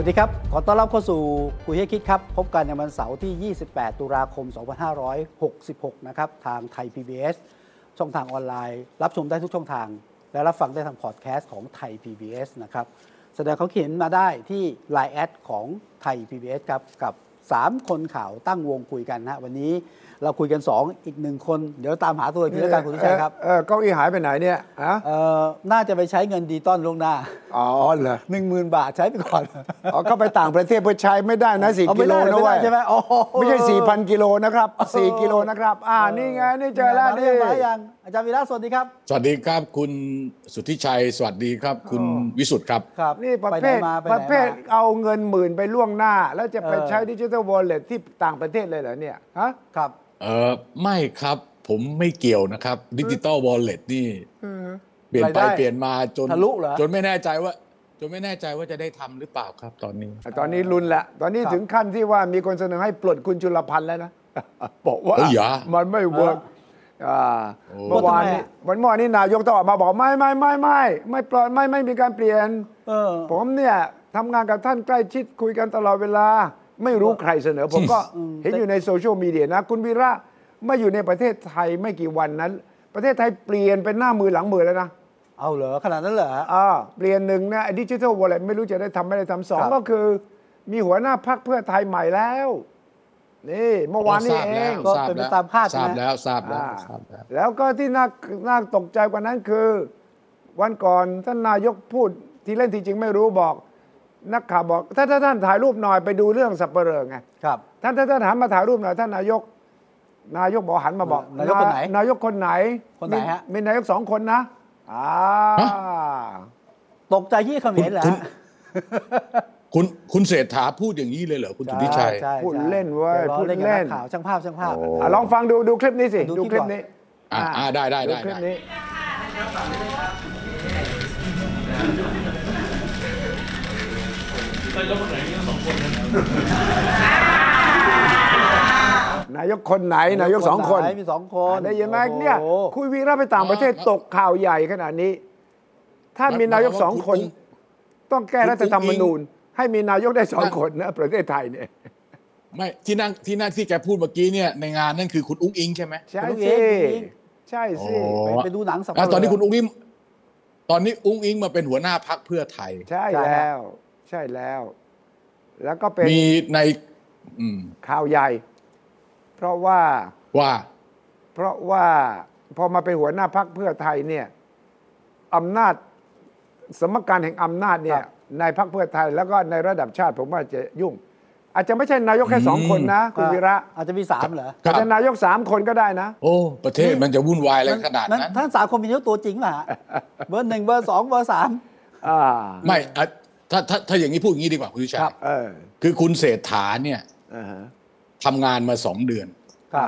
วัสดีครับ ขอต้อนรับเข้าสู่คุยให้คิดครับ พบกันในวันเสาร์ที่ 28 ตุลาคม 2566 นะครับ ทางไทย PBS ช่องทางออนไลน์ รับชมได้ทุกช่องทาง และรับฟังได้ทางพอดแคสต์ของไทย PBS นะครับ แสดงเขาเขียนมาได้ที่ Line แอดของไทย PBS ครับ กับ 3 คนข่าวตั้งวงคุยกันนะฮะวันนี้ เราคุยกัน 2 อีกหนึ่งคน เดี๋ยวตามหาตัวอีกทีแล้วกันคุณทุชัยครับเออเก้าอี้หายไปไหนเนี่ยฮะเอ่อน่าจะไปใช้เงินดีต้อนล่วงหน้า อ๋อเหรอ10,000บาทใช้ไปก่อน อ๋อเข้าไปต่างประเทศเพื่อใช้ไม่ได้นะสี่เอากิไม่โลได้นะไม่เว้ได้ยใช่ไหมโอ้โหไม่ใช่สี่พันกิโลนะครับสี่กิโลนะครับ อ่านี่ไงนี่เจอแล้วมาหรืนี่ยังมาหรือยังอาจารย์วีระสวัสดีครับ สวัสดีครับคุณสุทธิชัย สวัสดีครับ คุณวิสุทธ์ครับครับนี่ประไไหเภทมาไไหนประเภทมาเอาเงินหมื่นไปล่วงหน้า แล้วจะไปเออใช้ดิจิทัลวอลเล็ตที่ต่างประเทศเลยเหรอเนี่ยฮะครับ เออไม่ครับผมไม่เกี่ยวนะครับ digital wallet นี่เปลี่ยนไปรายได้เปลี่ยนมาจนทะลุเหรอจนไม่แน่ใจว่า จนไม่แน่ใจว่าจะได้ทำหรือเปล่าครับตอนนี้ ตอนนี้ลุ้นละ ตอนนี้ครับถึงขั้นที่ว่ามีคนเสนอให้ปลดคุณจุลพันธ์แล้วนะบอกว่าเอ้ยเหรอมันไม่ work อ่าโอ้เมื่อวานนี้วันเมื่อวานนี้นายกต้องออกมาบอกไม่ไม่ไม่ไม่ไม่ปลดไม่ไม่มีการเปลี่ยนเออผมเนี่ยทำงานกับท่านใกล้ชิดคุยกันตลอดเวลา ไม่รู้ใครเสนอ ผมก็อืมเห็นอยู่ในโซเชียลมีเดียนะ คุณวีระไม่อยู่ในประเทศไทยไม่กี่วันนั้น ประเทศไทยเปลี่ยนเป็นหน้ามือหลังมือแล้วนะ เอาเหรอ ขนาดนั้นเหรออ่าเปลี่ยนหนึ่งนะดิจิทัลวอลเล็ตไม่รู้จะได้ทำไม่ได้ทำสองครับก็คือ มีหัวหน้าพักเพื่อไทยใหม่แล้วนี่เมื่อวานนี้เองก็ทราบเป็นไปแล้วตามคาดทราบนะแล้วทราบแล้วอ่าทราบแล้ว แล้วก็ที่น่าน่าตกใจกว่านั้นคือ วันก่อนท่านนายกพูดที่เล่นที่จริงไม่รู้บอก นักข่าวบอกถ้าถ้าท่านถ่ายรูปหน่อยไปดูเรื่องสับเปลือไงครับ ท่านถ้าท่านหันมาถ่ายรูปหน่อยท่านนายก นายกบอกหันมาบอกนายกคนไหนนายกคนไหนคนไหนฮะมีมีนายกสองคนนะอ่าตกใจยี่เขมรเหรอคุณคุณคุณเศรษฐาพูดอย่างนี้เลยเหรอคุณสุทธิชัยใช่พูดใช่เล่นเว้ยดี๋วราพูดเล่นกับเล่นนักข่าวช่างภาพช่างภาพโอ้อะลองฟังดูดูคลิปนี้สิ ดูดูคคลิลิปปก่อนนี้อ่าอ่าได้ได้ดูได้คลิป ได้นี้นายกคนไหนนายกสองคนไหมีสองคนได้ยินไหมเนี่ยโอ้โหคุยวีระไปต่างประเทศอ๋อตกข่าวใหญ่ขนาดนี้ ถ้ามีนายกสองคน ต้องแก้รัฐธรรมนูญ ให้มีนายกได้สองคนนะประเทศไทยเนี่ยไม่ที่นั่งที่นั่งที่แกพูดเมื่อกี้เนี่ยในงานนั่นคือคุณอุ้งอิงใช่ไหมใช่คุณสิเองคุณเองใช่สิโอ้ไปไปดูหนังสับอะตอนนี้คุณอุ้งอิงตอนนี้อุ้งอิงมาเป็นหัวหน้าพักเพื่อไทย ใช่แล้ว ใช่แล้ว แล้วก็เป็นมีในอืมข่าวใหญ่ เพราะว่าว่า เพราะว่าพอมาเป็นหัวหน้าพักเพื่อไทยเนี่ยอำนาจสมการแห่งอำนาจเนี่ย ในพักเพื่อไทยแล้วก็ในระดับชาติผมว่าจะยุ่ง อาจจะไม่ใช่นายกแค่สองคนนะ คุณวีระ อาจจะมีสามเหรอครัอาจบจะนายกสามคนก็ได้นะ โอ้ ประเทศมันจะวุ่นวายอะไรขนาดนั้นท่านสามคนมีนายกตัวจริงป่ะฮะเบอร์หนึ่งเบอร์สองเบอร์สามอ่าไม่อะ ถ้าถ้าถ้าอย่างนี้พูดอย่างนี้ดีกว่าคุณวิชัยเออคือคุณเศรษฐาเนี่ยอ่าฮะทำงานมาสองเดือนอ่า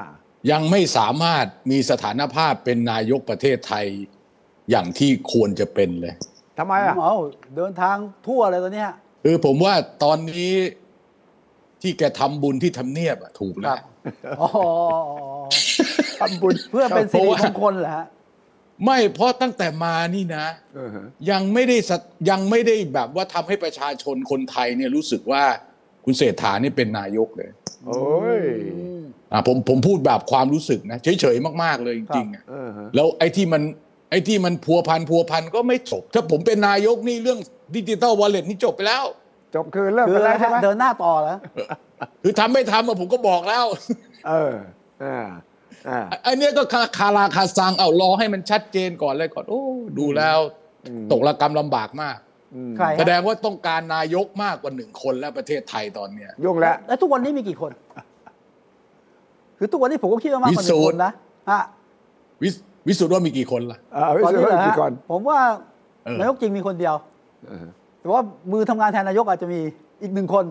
ยังไม่สามารถมีสถานภาพเป็นนายกประเทศไทยอย่างที่ควรจะเป็นเลย ทำไมอะ เอาเดินทางทั่วเลยตอนเนี้ย คือผมว่าตอนนี้ที่แกทำบุญที่ทำเนียบอะถูกแล้วอ๋อทำบุญเพื่อเป็นสิริมงคลเหรอฮะ ไม่เพราะตั้งแต่มานี่นะเออฮะยังไม่ได้สะยังไม่ได้แบบว่าทำให้ประชาชนคนไทยเนี่ยรู้สึกว่าคุณเศรษฐานี่เป็นนายกเลย โอ้ยอ่าผมผมพูดแบบความรู้สึกนะ เฉยๆมาก ๆ เลยจริงๆอะเออฮะแล้วไอ้ที่มันไอ้ที่มันพัวพันพัวพันก็ไม่จบ ถ้าผมเป็นนายกนี่เรื่องดิจิตอลวอลเล็ตนี่จบไปแล้ว จบคือเลิกคืกัอนแล้วใช่ไหมเดินหน้าต่อแล้ว คือทำไม่ทำอะผมก็บอกแล้ว เออ อ่าอ่าอันเนี้ยก็คาคาราคาซังเอารอให้มันชัดเจนก่อนเลยก่อนโอ้ดูแล้วตกระกรรมลำบากมากใครแสดฮะงว่าต้องการนายกมากกว่าหนึ่งคนแล้วประเทศไทยตอนเนี้ยยุ่งแล้ว แล้วทุกวันนี้มีกี่คนคือทุกวันนี้ผมก็คิดว่ามากกว่าหนึ่งคนนะฮะวิสวิสุทธ์ว่ามีกี่คนล่ะเออวิตอนศนี้วเหรอฮะกี่ก่อนผมว่าเออนายกจริงมีคนเดียวเออแต่ว่ามือทำงานแทนนายกอาจจะมีอีกหนึ่งคน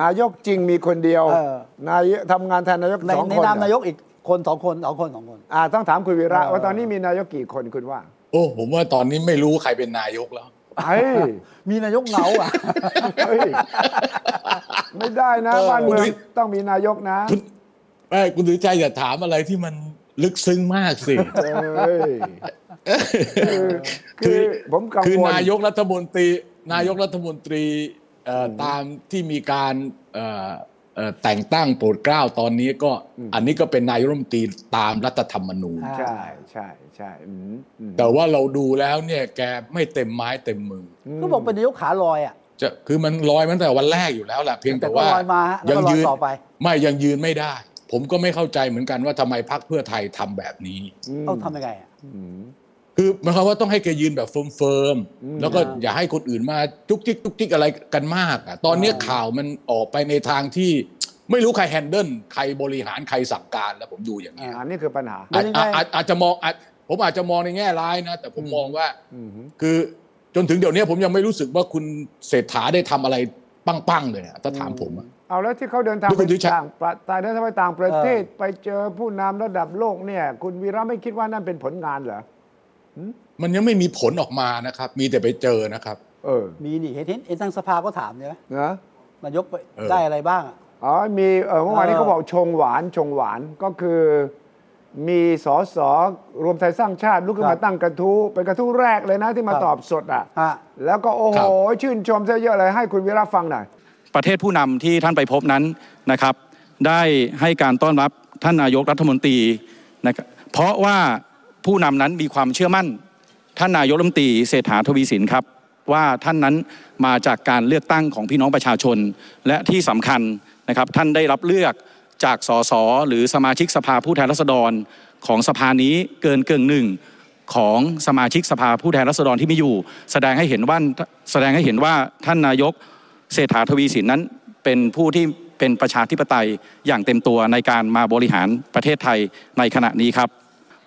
นายกจริงมีคนเดียวเออนายกทำงานแทนนายกในสองในคนนามเหรอนายกอีก คนสองคนสองคนสองคน อ่าต้องถามคุณวีระเออว่าตอนนี้มีนายกกี่คนคุณว่า โอ้ผมว่าตอนนี้ไม่รู้ใครเป็นนายกแล้วเฮ้ยมีนายกเหงาอะเฮ้ยไม่ได้นะเออบ้านเมืองคุณวิต้องมีนายกนะคุณไอ้ยคุณถือใจอย่าถามอะไรที่มันลึกซึ้งมากสิเอ้ยคือคือผมกังคือวลนายกรัฐมนตรี นายกรัฐมนตรีเอ่ออตามที่มีการเอ่อเอ่อ แต่งตั้งโปรดเกล้าตอนนี้ก็อันนี้ก็เป็นนายกรัฐมนตรีตามรัฐธรรมนูญอ่าใช่ใช่ใช่อืมอืมแต่ว่าเราดูแล้วเนี่ยแกไม่เต็มไม้เต็มมือก็บอกเป็นนายกขาลอยอะจะคือมันลอยมาตั้งแต่วันแรกอยู่แล้วแหละเพียงแต่แต่ก็ว่าลอยมาฮะแล้วก็ลอยยืนต่อไปไม่ยังยืนไม่ได้ ผมก็ไม่เข้าใจเหมือนกันว่าทำไมพรรคเพื่อไทยทำแบบนี้ต้องทำยังไงอะ คือหมายความว่าต้องให้แกยืนแบบเฟิร์มๆแล้วก็อย่าให้คนอื่นมาจุกจิกจุกจิกอะไรกันมากอะตอนเนี้ยข่าวมันออกไปในทางที่ไม่รู้ใครแฮนเดิลใครบริหารใครสั่งการแล้วผมดูอย่างนี้ยอันนี้คือปัญหาเป็นอาจยังไงอาจอาจอาจจะมองอาจผมอาจจะมองในแง่ร้ายนะ แต่ผมมองว่าคือจนถึงเดี๋ยวนี้ผมยังไม่รู้สึกว่าคุณเศรษฐาได้ทำอะไรปังๆเลยอะถ้าถามผมอะเอาแล้วที่เขาเดินทางนี่ไปคุณทิชัยต่างประเทศเดินทางไปต่างประเทศไปเจอผู้นำระดับโลกเนี่ย คุณวีระไม่คิดว่านั่นเป็นผลงานเหรอ มันยังไม่มีผลออกมานะครับ มีแต่ไปเจอนะครับ เออมีนี่เห็นเห็นเห็นทางสภาก็ถามใช่ไหมนะนายกไปเออ ได้อะไรบ้างอะ อ๋อมีเออเมื่อวานนี้เออ เขาบอกชงหวานชงหวานก็คือ มีสอสอรวมไทยสร้างชาติลุกขึ้นมาตั้งกระทู้เป็นกระทู้แรกเลยนะที่มาตอบสดอะ ฮะ แล้วก็โอ้โห ครับ ชื่นชมซะเยอะเลยให้คุณวีระฟังหน่อย ประเทศผู้นำที่ท่านไปพบนั้นนะครับ ได้ให้การต้อนรับท่านนายกรัฐมนตรีนะครับเพราะว่า ผู้นำนั้นมีความเชื่อมั่น ท่านนายกรัฐมนตรีเศรษฐาทวีสินครับ ว่าท่านนั้นมาจากการเลือกตั้งของพี่น้องประชาชน และที่สำคัญนะครับท่านได้รับเลือกจากสสหรือสมาชิกสภาผู้แทนราษฎรของสภานี้เกินเกินหนึ่งของสมาชิกสภาผู้แทนราษฎรที่ไมีอยู่ แสดงให้เห็นว่าแสดงให้เห็นว่าท่านนายกเศรษฐาทวีสินนั้นเป็นผู้ที่เป็นประชาธิปไตยอย่างเต็มตัวในการมาบริหารประเทศไทยในขณะนี้ครับ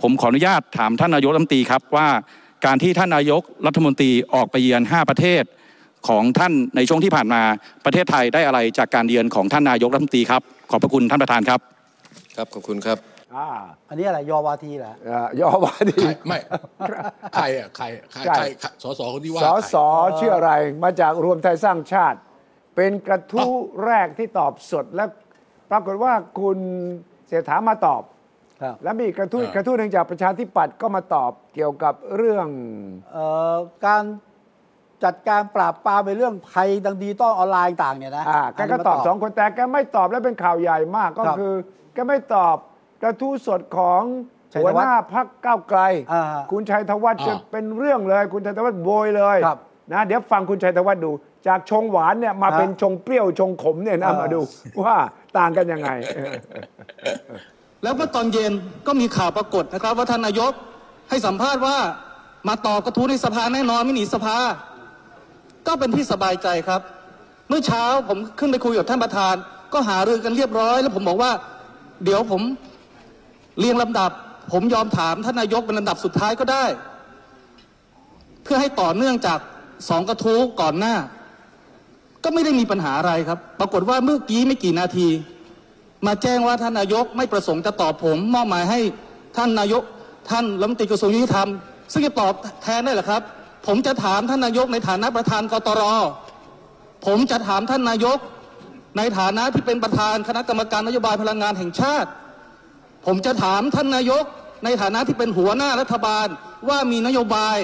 ผมขออนุญาตถามท่านนายกรัฐมนตรีครับว่าการที่ท่านนายกรัฐมนตรีออกไปเยือน 5 ประเทศของท่านในช่วงที่ผ่านมาประเทศไทยได้อะไรจากการเยือนของท่านนายกรัฐมนตรีครับ ขอบพระคุณท่านประธานครับ ครับขอบคุณครับอ่าอันนี้อะไรยอวาทีเหรอเอ่อยอวาดีใครไม่ใครอะใครใครใช่ใครใครสสคนที่ว่าสอใครสอชื่ออะไรมาจากรวมไทยสร้างชาติ เป็นกระทู้แรกที่ตอบสดและปรากฏว่าคุณเศรษฐามาตอบครับ แล้วมีอีกกระทู้อ่ากระทู้หนึ่งจากประชาธิปัตย์ก็มาตอบเกี่ยวกับเรื่องเอ่อการจัดการปราบปรามในเรื่องภัยดังดิจิตอลออนไลน์ต่างเนี่ยนะอ่าแกก็ตอบสองคนแต่แกไม่ตอบแล้วเป็นข่าวใหญ่มากก็ครับคือแกไม่ตอบกระทู้สดของชัยธหัวัวฒน์หน้าพักก้าวไกลอ่าคุณชัยธวัฒน์จะเป็นเรื่องเลย คุณชัยธวัฒน์โวยเลยครับนะเดี๋ยวฟังคุณชัยธวัฒน์ดู จากชงหวานเนี่ยมาฮะเป็นชงเปรี้ยวชงขมเนี่ยนะเออมาดูว่าต่างกันยังไง แล้วเมื่อตอนเย็นก็มีข่าวปรากฏนะครับ ว่าท่านนายกให้สัมภาษณ์ว่ามาตอบกระทู้ในสภาแน่นอนไม่หนีสภา ก็เป็นที่สบายใจครับ เมื่อเช้าผมขึ้นไปคุยกับท่านประธาน ก็หารือกันเรียบร้อย แล้วผมบอกว่า เดี๋ยวผมเรียงลำดับ ผมยอมถามท่านนายกเป็นลำดับสุดท้ายก็ได้ เพื่อให้ต่อเนื่องจากสองกระทู้ก่อนหน้า ก็ไม่ได้มีปัญหาอะไรครับ ปรากฏว่าเมื่อกี้ไม่กี่นาที มาแจ้งว่าท่านนายกไม่ประสงค์จะตอบผมมอบหมายให้ท่านนายกท่านรัฐมนตรีกระทรวงยุติธรรม ซึ่งจะตอบแทนได้หรือครับ ผมจะถามท่านนายกในฐานะประธานกตรผมจะถามท่านนายก ในฐานะที่เป็นประธานคณะกรรมการนโยบายพลังงานแห่งชาติ ผมจะถามท่านนายก ในฐานะที่เป็นหัวหน้ารัฐบาลว่ามีนโยบาย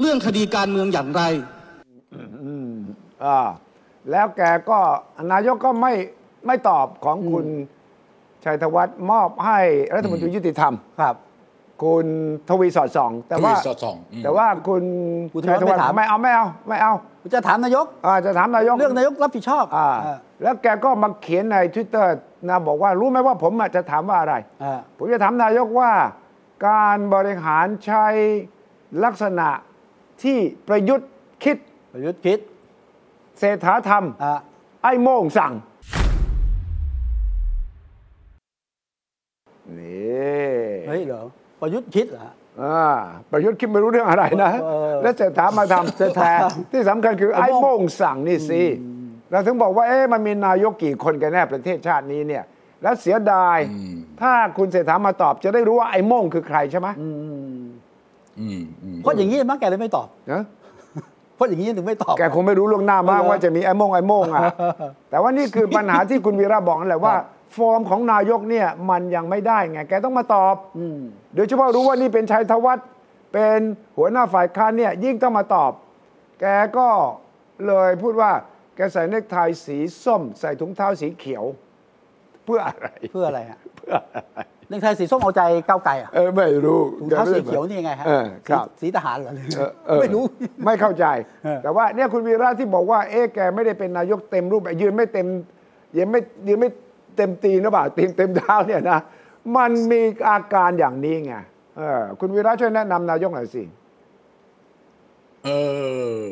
เรื่องคดีการเมืองอย่างไรอ่าแล้วแกก็นายกก็ไม่ ไม่ตอบของคุณชัยธวัฒน์มอบให้รัฐมนตรียุติธรรมครับ คุณทวีสอดส่อง แต่ว่าทวีสอดส่องอืมแต่ว่าคุณคุณชัยธวัฒน์ไม่ถามไม่เอาไม่เอาไม่เอา จะถามนายกอ่าจะถามนายกเรื่องนายกรับผิดชอบอ่าอ่าแล้วแกก็มาเขียนใน Twitter นะบอกว่ารู้ไหมว่าผมอะจะถามว่าอะไรอ่าผมจะถามนายกว่า การบริหารใช้ลักษณะที่ประยุทธ์คิดประยุทธ์คิดเศรษฐาทอ่าำไอ้โม่งสั่ง นี่เฮ้ยเหรอประยุทธ์คิดเหรออ่าประยุทธ์คิดไม่รู้เรื่องอะไรนะเออแล้วเศรษฐามาทำเศรษฐาแต่ที่สำคัญคือไอ้ไอ้โม่งโม่งสั่งนี่สิเราถึงบอกว่าเอ๊ะมันมีนายกกี่คนกันแน่ประเทศชาตินี้เนี่ย แล้วเสียดายอืมถ้าคุณเศรษฐามาตอบจะได้รู้ว่าไอ้โม่งคือใครใช่ไหมอืมอืมอืมเพราะอย่างนี้มั้งแกเลยไม่ตอบนะเพราะอย่างนี้ถึงไม่ตอบ แกคงไม่รู้ล่วงหน้ามากเออว่าจะมีไอ้โม่งไอ้โม่งอะแต่ว่านี่คือปัญหาที่คุณวีระบอกนั่นแหละว่า ฟอร์มของนายกเนี่ยมันยังไม่ได้ไง แกต้องมาตอบอืมโดยเฉพาะรู้ว่านี่เป็นชัยธวัฒน์เป็นหัวหน้าฝ่ายค้านเนี่ยยิ่งต้องมาตอบ แกก็เลยพูดว่า แกใส่เนคไทสีส้ม ใส่ถุงเท้าสีเขียว เพื่ออะไร เพื่ออะไรฮะเรื่องไทยสีส้มเอาใจก้าวไกลอะเออไม่รู้ถุงเท้าสีเขียวนี่ยังไงฮะเออครับสีสีทหารเหรอเออเออไม่รู้ไม่เข้าใจเออแต่ว่าเนี่ยคุณวีระที่บอกว่าเอ๊ะแกไม่ได้เป็นนายกเต็มรูปแบบยืนไม่เต็มยืนไม่ยืนไม่ เต็มตีนหรือเปล่าตีนเต็มเท้าเนี่ยนะมันมีอาการอย่างนี้ไงเออคุณวีระช่วยแนะนำนายกหน่อยสิ เออ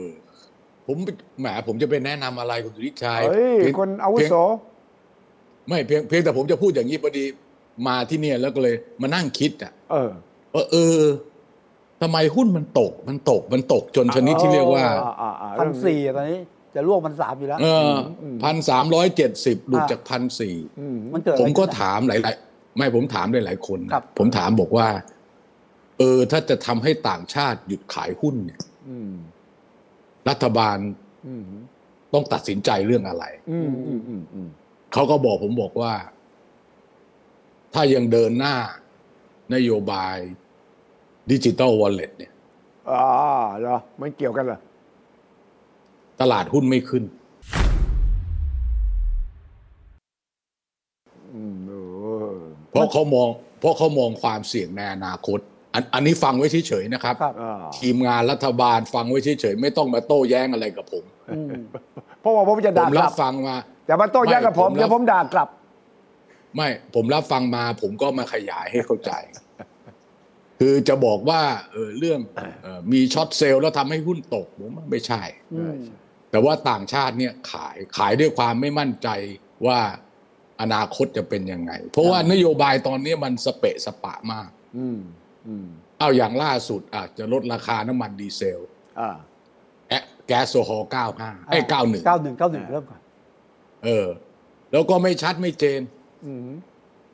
ผมแหมผมจะไปแนะนำอะไรคุณสุริชัยเฮ้ยพียงคนอาวุโสเพียงไม่เพียงเพียงแต่ผมจะพูดอย่างนี้พอดีมาที่เนี่ยแล้วก็เลย มานั่งคิดอะเออว่าเออทำไมหุ้นมันตก มันตกมันตกจนชนิดที่เรียกว่าอ่อ่อ่าพันเรื่องสี่ตอนนี้ จะล่วงพันสามอยู่แล้วเออพันสามร้อยเจ็ดสิบหลุดอ่าจากพันสี่อืมมันเกิดอะผไรมก็ขึ้นอะถามหลายๆ ไม่ผมถามหลายๆคนนะครับผมถามบอกว่า เออถ้าจะทำให้ต่างชาติหยุดขายหุ้นเนี่ยอืมรัฐบาลอืมต้องตัดสินใจเรื่องอะไรอืมอืมอืมอืมเขาก็บอกผมบอกว่า ถ้ายังเดินหน้านโยบายดิจิ t a ลวอลเล็ตเนี่ยอ่าเหรอมันเกี่ยวกันเหรอ ตลาดหุ้นไม่ขึ้นอืมเออเพราะเขามอง เพราะเขามองความเสี่ยงในอนาคต อันอันนี้ฟังไว้เฉยๆนะครับครับอ่าทีมงานรัฐบาลฟังไว้เฉยๆไม่ต้องมาโต้แย้งอะไรกับผมอืมเพราะว่าผมจะผด่ามกรัลับบฟังมาแต่มาโต้แย้งกับผมไม่ผมรับเดี๋ยวผมด่ากลับ ไม่ผมรับฟังมา ผมก็มาขยายให้เข้าใจ คือจะบอกว่าเออเรื่องเออมีช็อตเซลล์แล้วทำให้หุ้นตกผมว่าไม่ใช่อืม แต่ว่าต่างชาติเนี่ยขายขายด้วยความไม่มั่นใจว่าอนาคตจะเป็นยังไง เพราะว่านโยบายตอนนี้มันสเปะสปะมาก อืมอืมเอาอย่างล่าสุดอาจจะลดราคาน้ำมันดีเซลอ่าแอะแก๊สโซฮอล์95ไอ้ย91เก้าหนึ่งเก้าหนึ่งเริ่มก่อน เออ แล้วก็ไม่ชัดไม่เจนอืม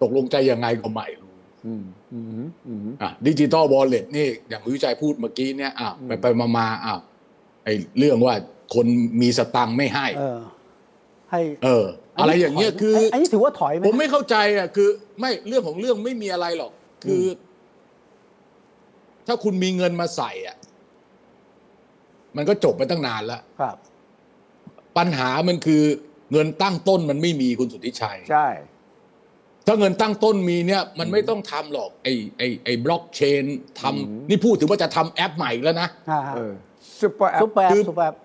ตกลงใจยังไงก็ไม่รู้อืมอืมอืมอะดิจิตอลวอลเล็ตนี่อย่างวิจัยพูดเมื่อกี้เนี่ยอ้าวไปไปมามาอ้าวไอ้เรื่องว่า คนมีสตังค์ไม่ให้ เออ ให้ เออ อะไรอย่างเงี้ยคือ อันนี้ถือว่าถอยไหมผมไม่เข้าใจอะคือ ไม่เรื่องของเรื่องไม่มีอะไรหรอก คือ ถ้าคุณมีเงินมาใส่อะ มันก็จบไปตั้งนานแล้วครับ ปัญหามันคือ เงินตั้งต้นมันไม่มีคุณสุทธิชัย ใช่ ถ้าเงินตั้งต้นมีเนี่ย มันไม่ต้องทำหรอก ไอ้ไอ้ไอ้บล็อกเชนทำนี่พูดถึงว่าจะทำแอปใหม่แล้วนะ อ่าเออ super app super app คือ super app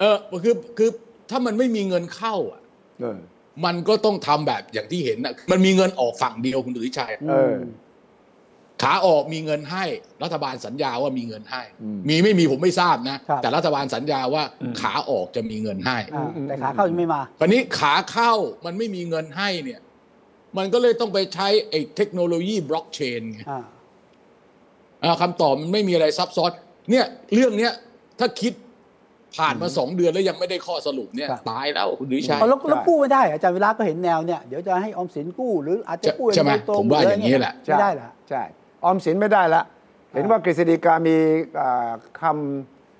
เออคือคือถ้ามันไม่มีเงินเข้าอะเออมันก็ต้องทำแบบอย่างที่เห็นนะมันมีเงินออกฝั่งเดียวคุณสุทธิชัยเออขาออกมีเงินให้ รัฐบาลสัญญาว่ามีเงินให้อืมมีไม่มีผมไม่ทราบนะครับแต่รัฐบาลสัญญาว่าขาออกจะมีเงินให้อ่าแต่ขาเข้ายังไม่มาคราวนี้ขาเข้ามันไม่มีเงินให้เนี่ย มันก็เลยต้องไปใช้ไอ้เทคโนโลยีบล็อกเชนไงอ่าอ่าคำตอบมันไม่มีอะไรซับซ้อนเนี่ย เรื่องเนี้ยถ้าคิด ผ่านมาสองเดือนแล้วยังไม่ได้ข้อสรุปเนี่ยครับตายแล้วคุณดุชัยเอาแล้วแล้วกู้ไม่ได้ อาจารย์เวลาก็เห็นแนวเนี่ยเดี๋ยวจะให้ออมสินกู้หรืออาจจะกู้ใช่ไหมโดยตรงผมว่ารืะไรอย่างนี้แหละไม่ได้เหรอใช่ออมสินไม่ได้ละเห็นว่ากฤษฎีกามีอ่าค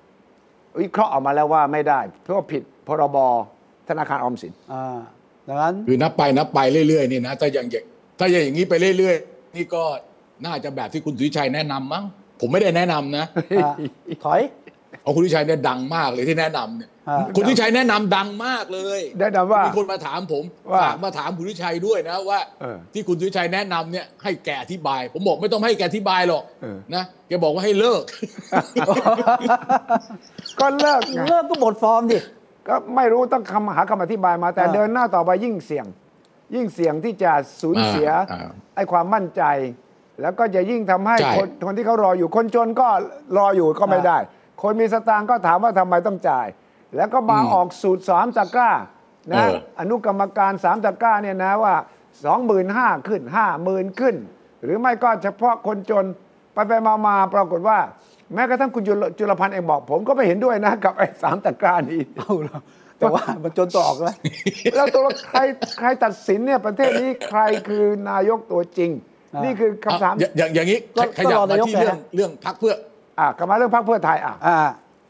ำวิเคราะห์ออกมาแล้วว่าไม่ได้ เพราะว่าผิดพรบธนาคารออมสินอ่าดังนั้นคือนับไปนับไปเรื่อยๆนี่นะถ้าอย่างอย่างถ้าอย่างนี้ไปเรื่อยๆ นี่ก็น่าจะแบบที่คุณสุวิชัยแนะนำมั้งผมไม่ได้แนะนำนะอ่าถอย เอาคุณสุวิชัยเนี่ยดังมากเลยที่แนะนำเนี่ยอ่าคุณสุวิชัยแนะนำดังมากเลยแนะนำว่ามีคนมาถามผมว่าฝากมาถามคุณสุวิชัยด้วยนะว่าเออที่คุณสุวิชัยแนะนำเนี่ยให้แกอธิบาย ผมบอกไม่ต้องให้แกอธิบายหรอกเออนะแกบอกว่าให้เลิก ก็เลิกไงเริ่มก็หมดฟอร์มดิก็ไม่รู้ต้องคำหาคำอธิบายมา แต่อ่าเดินหน้าต่อไปยิ่งเสี่ยง ยิ่งเสี่ยงที่จะสูญเสียอ่าอ่าไอ้ความมั่นใจ แล้วก็จะยิ่งทำให้ใช่คนคนที่เขารออยู่คนจนก็รออยู่ก็ไม่ได้ คนมีสตางค์ก็ถามว่าทำไมต้องจ่าย แล้วก็มาออกสูตรสามตะกร้านะเอออนุกรรมการสามตะกร้าเนี่ยนะว่าสองหมื่นห้าขึ้นห้าหมื่นขึ้น หรือไม่ก็เฉพาะคนจนไปไปมามาปรากฏว่า แม้กระทั่งคุณจุลจุลพันธ์เองบอก ผมก็ไม่เห็นด้วยนะ กับไอ้สามตะกร้านี้เอาเหรอแต่ว่ามันจนตัวออกแล้วแล้วตัวใครใครตัดสินเนี่ยประเทศนี้ใครคือนายกตัวจริงอ่านี่นี่คือคำถามอะอย่างอย่างนี้ก็ขยับก็รอมานายกที่ไงเรื่องฮะเรื่องพักเพื่อ อะกลับมาเรื่องพรรคเพื่อไทยอะอ่า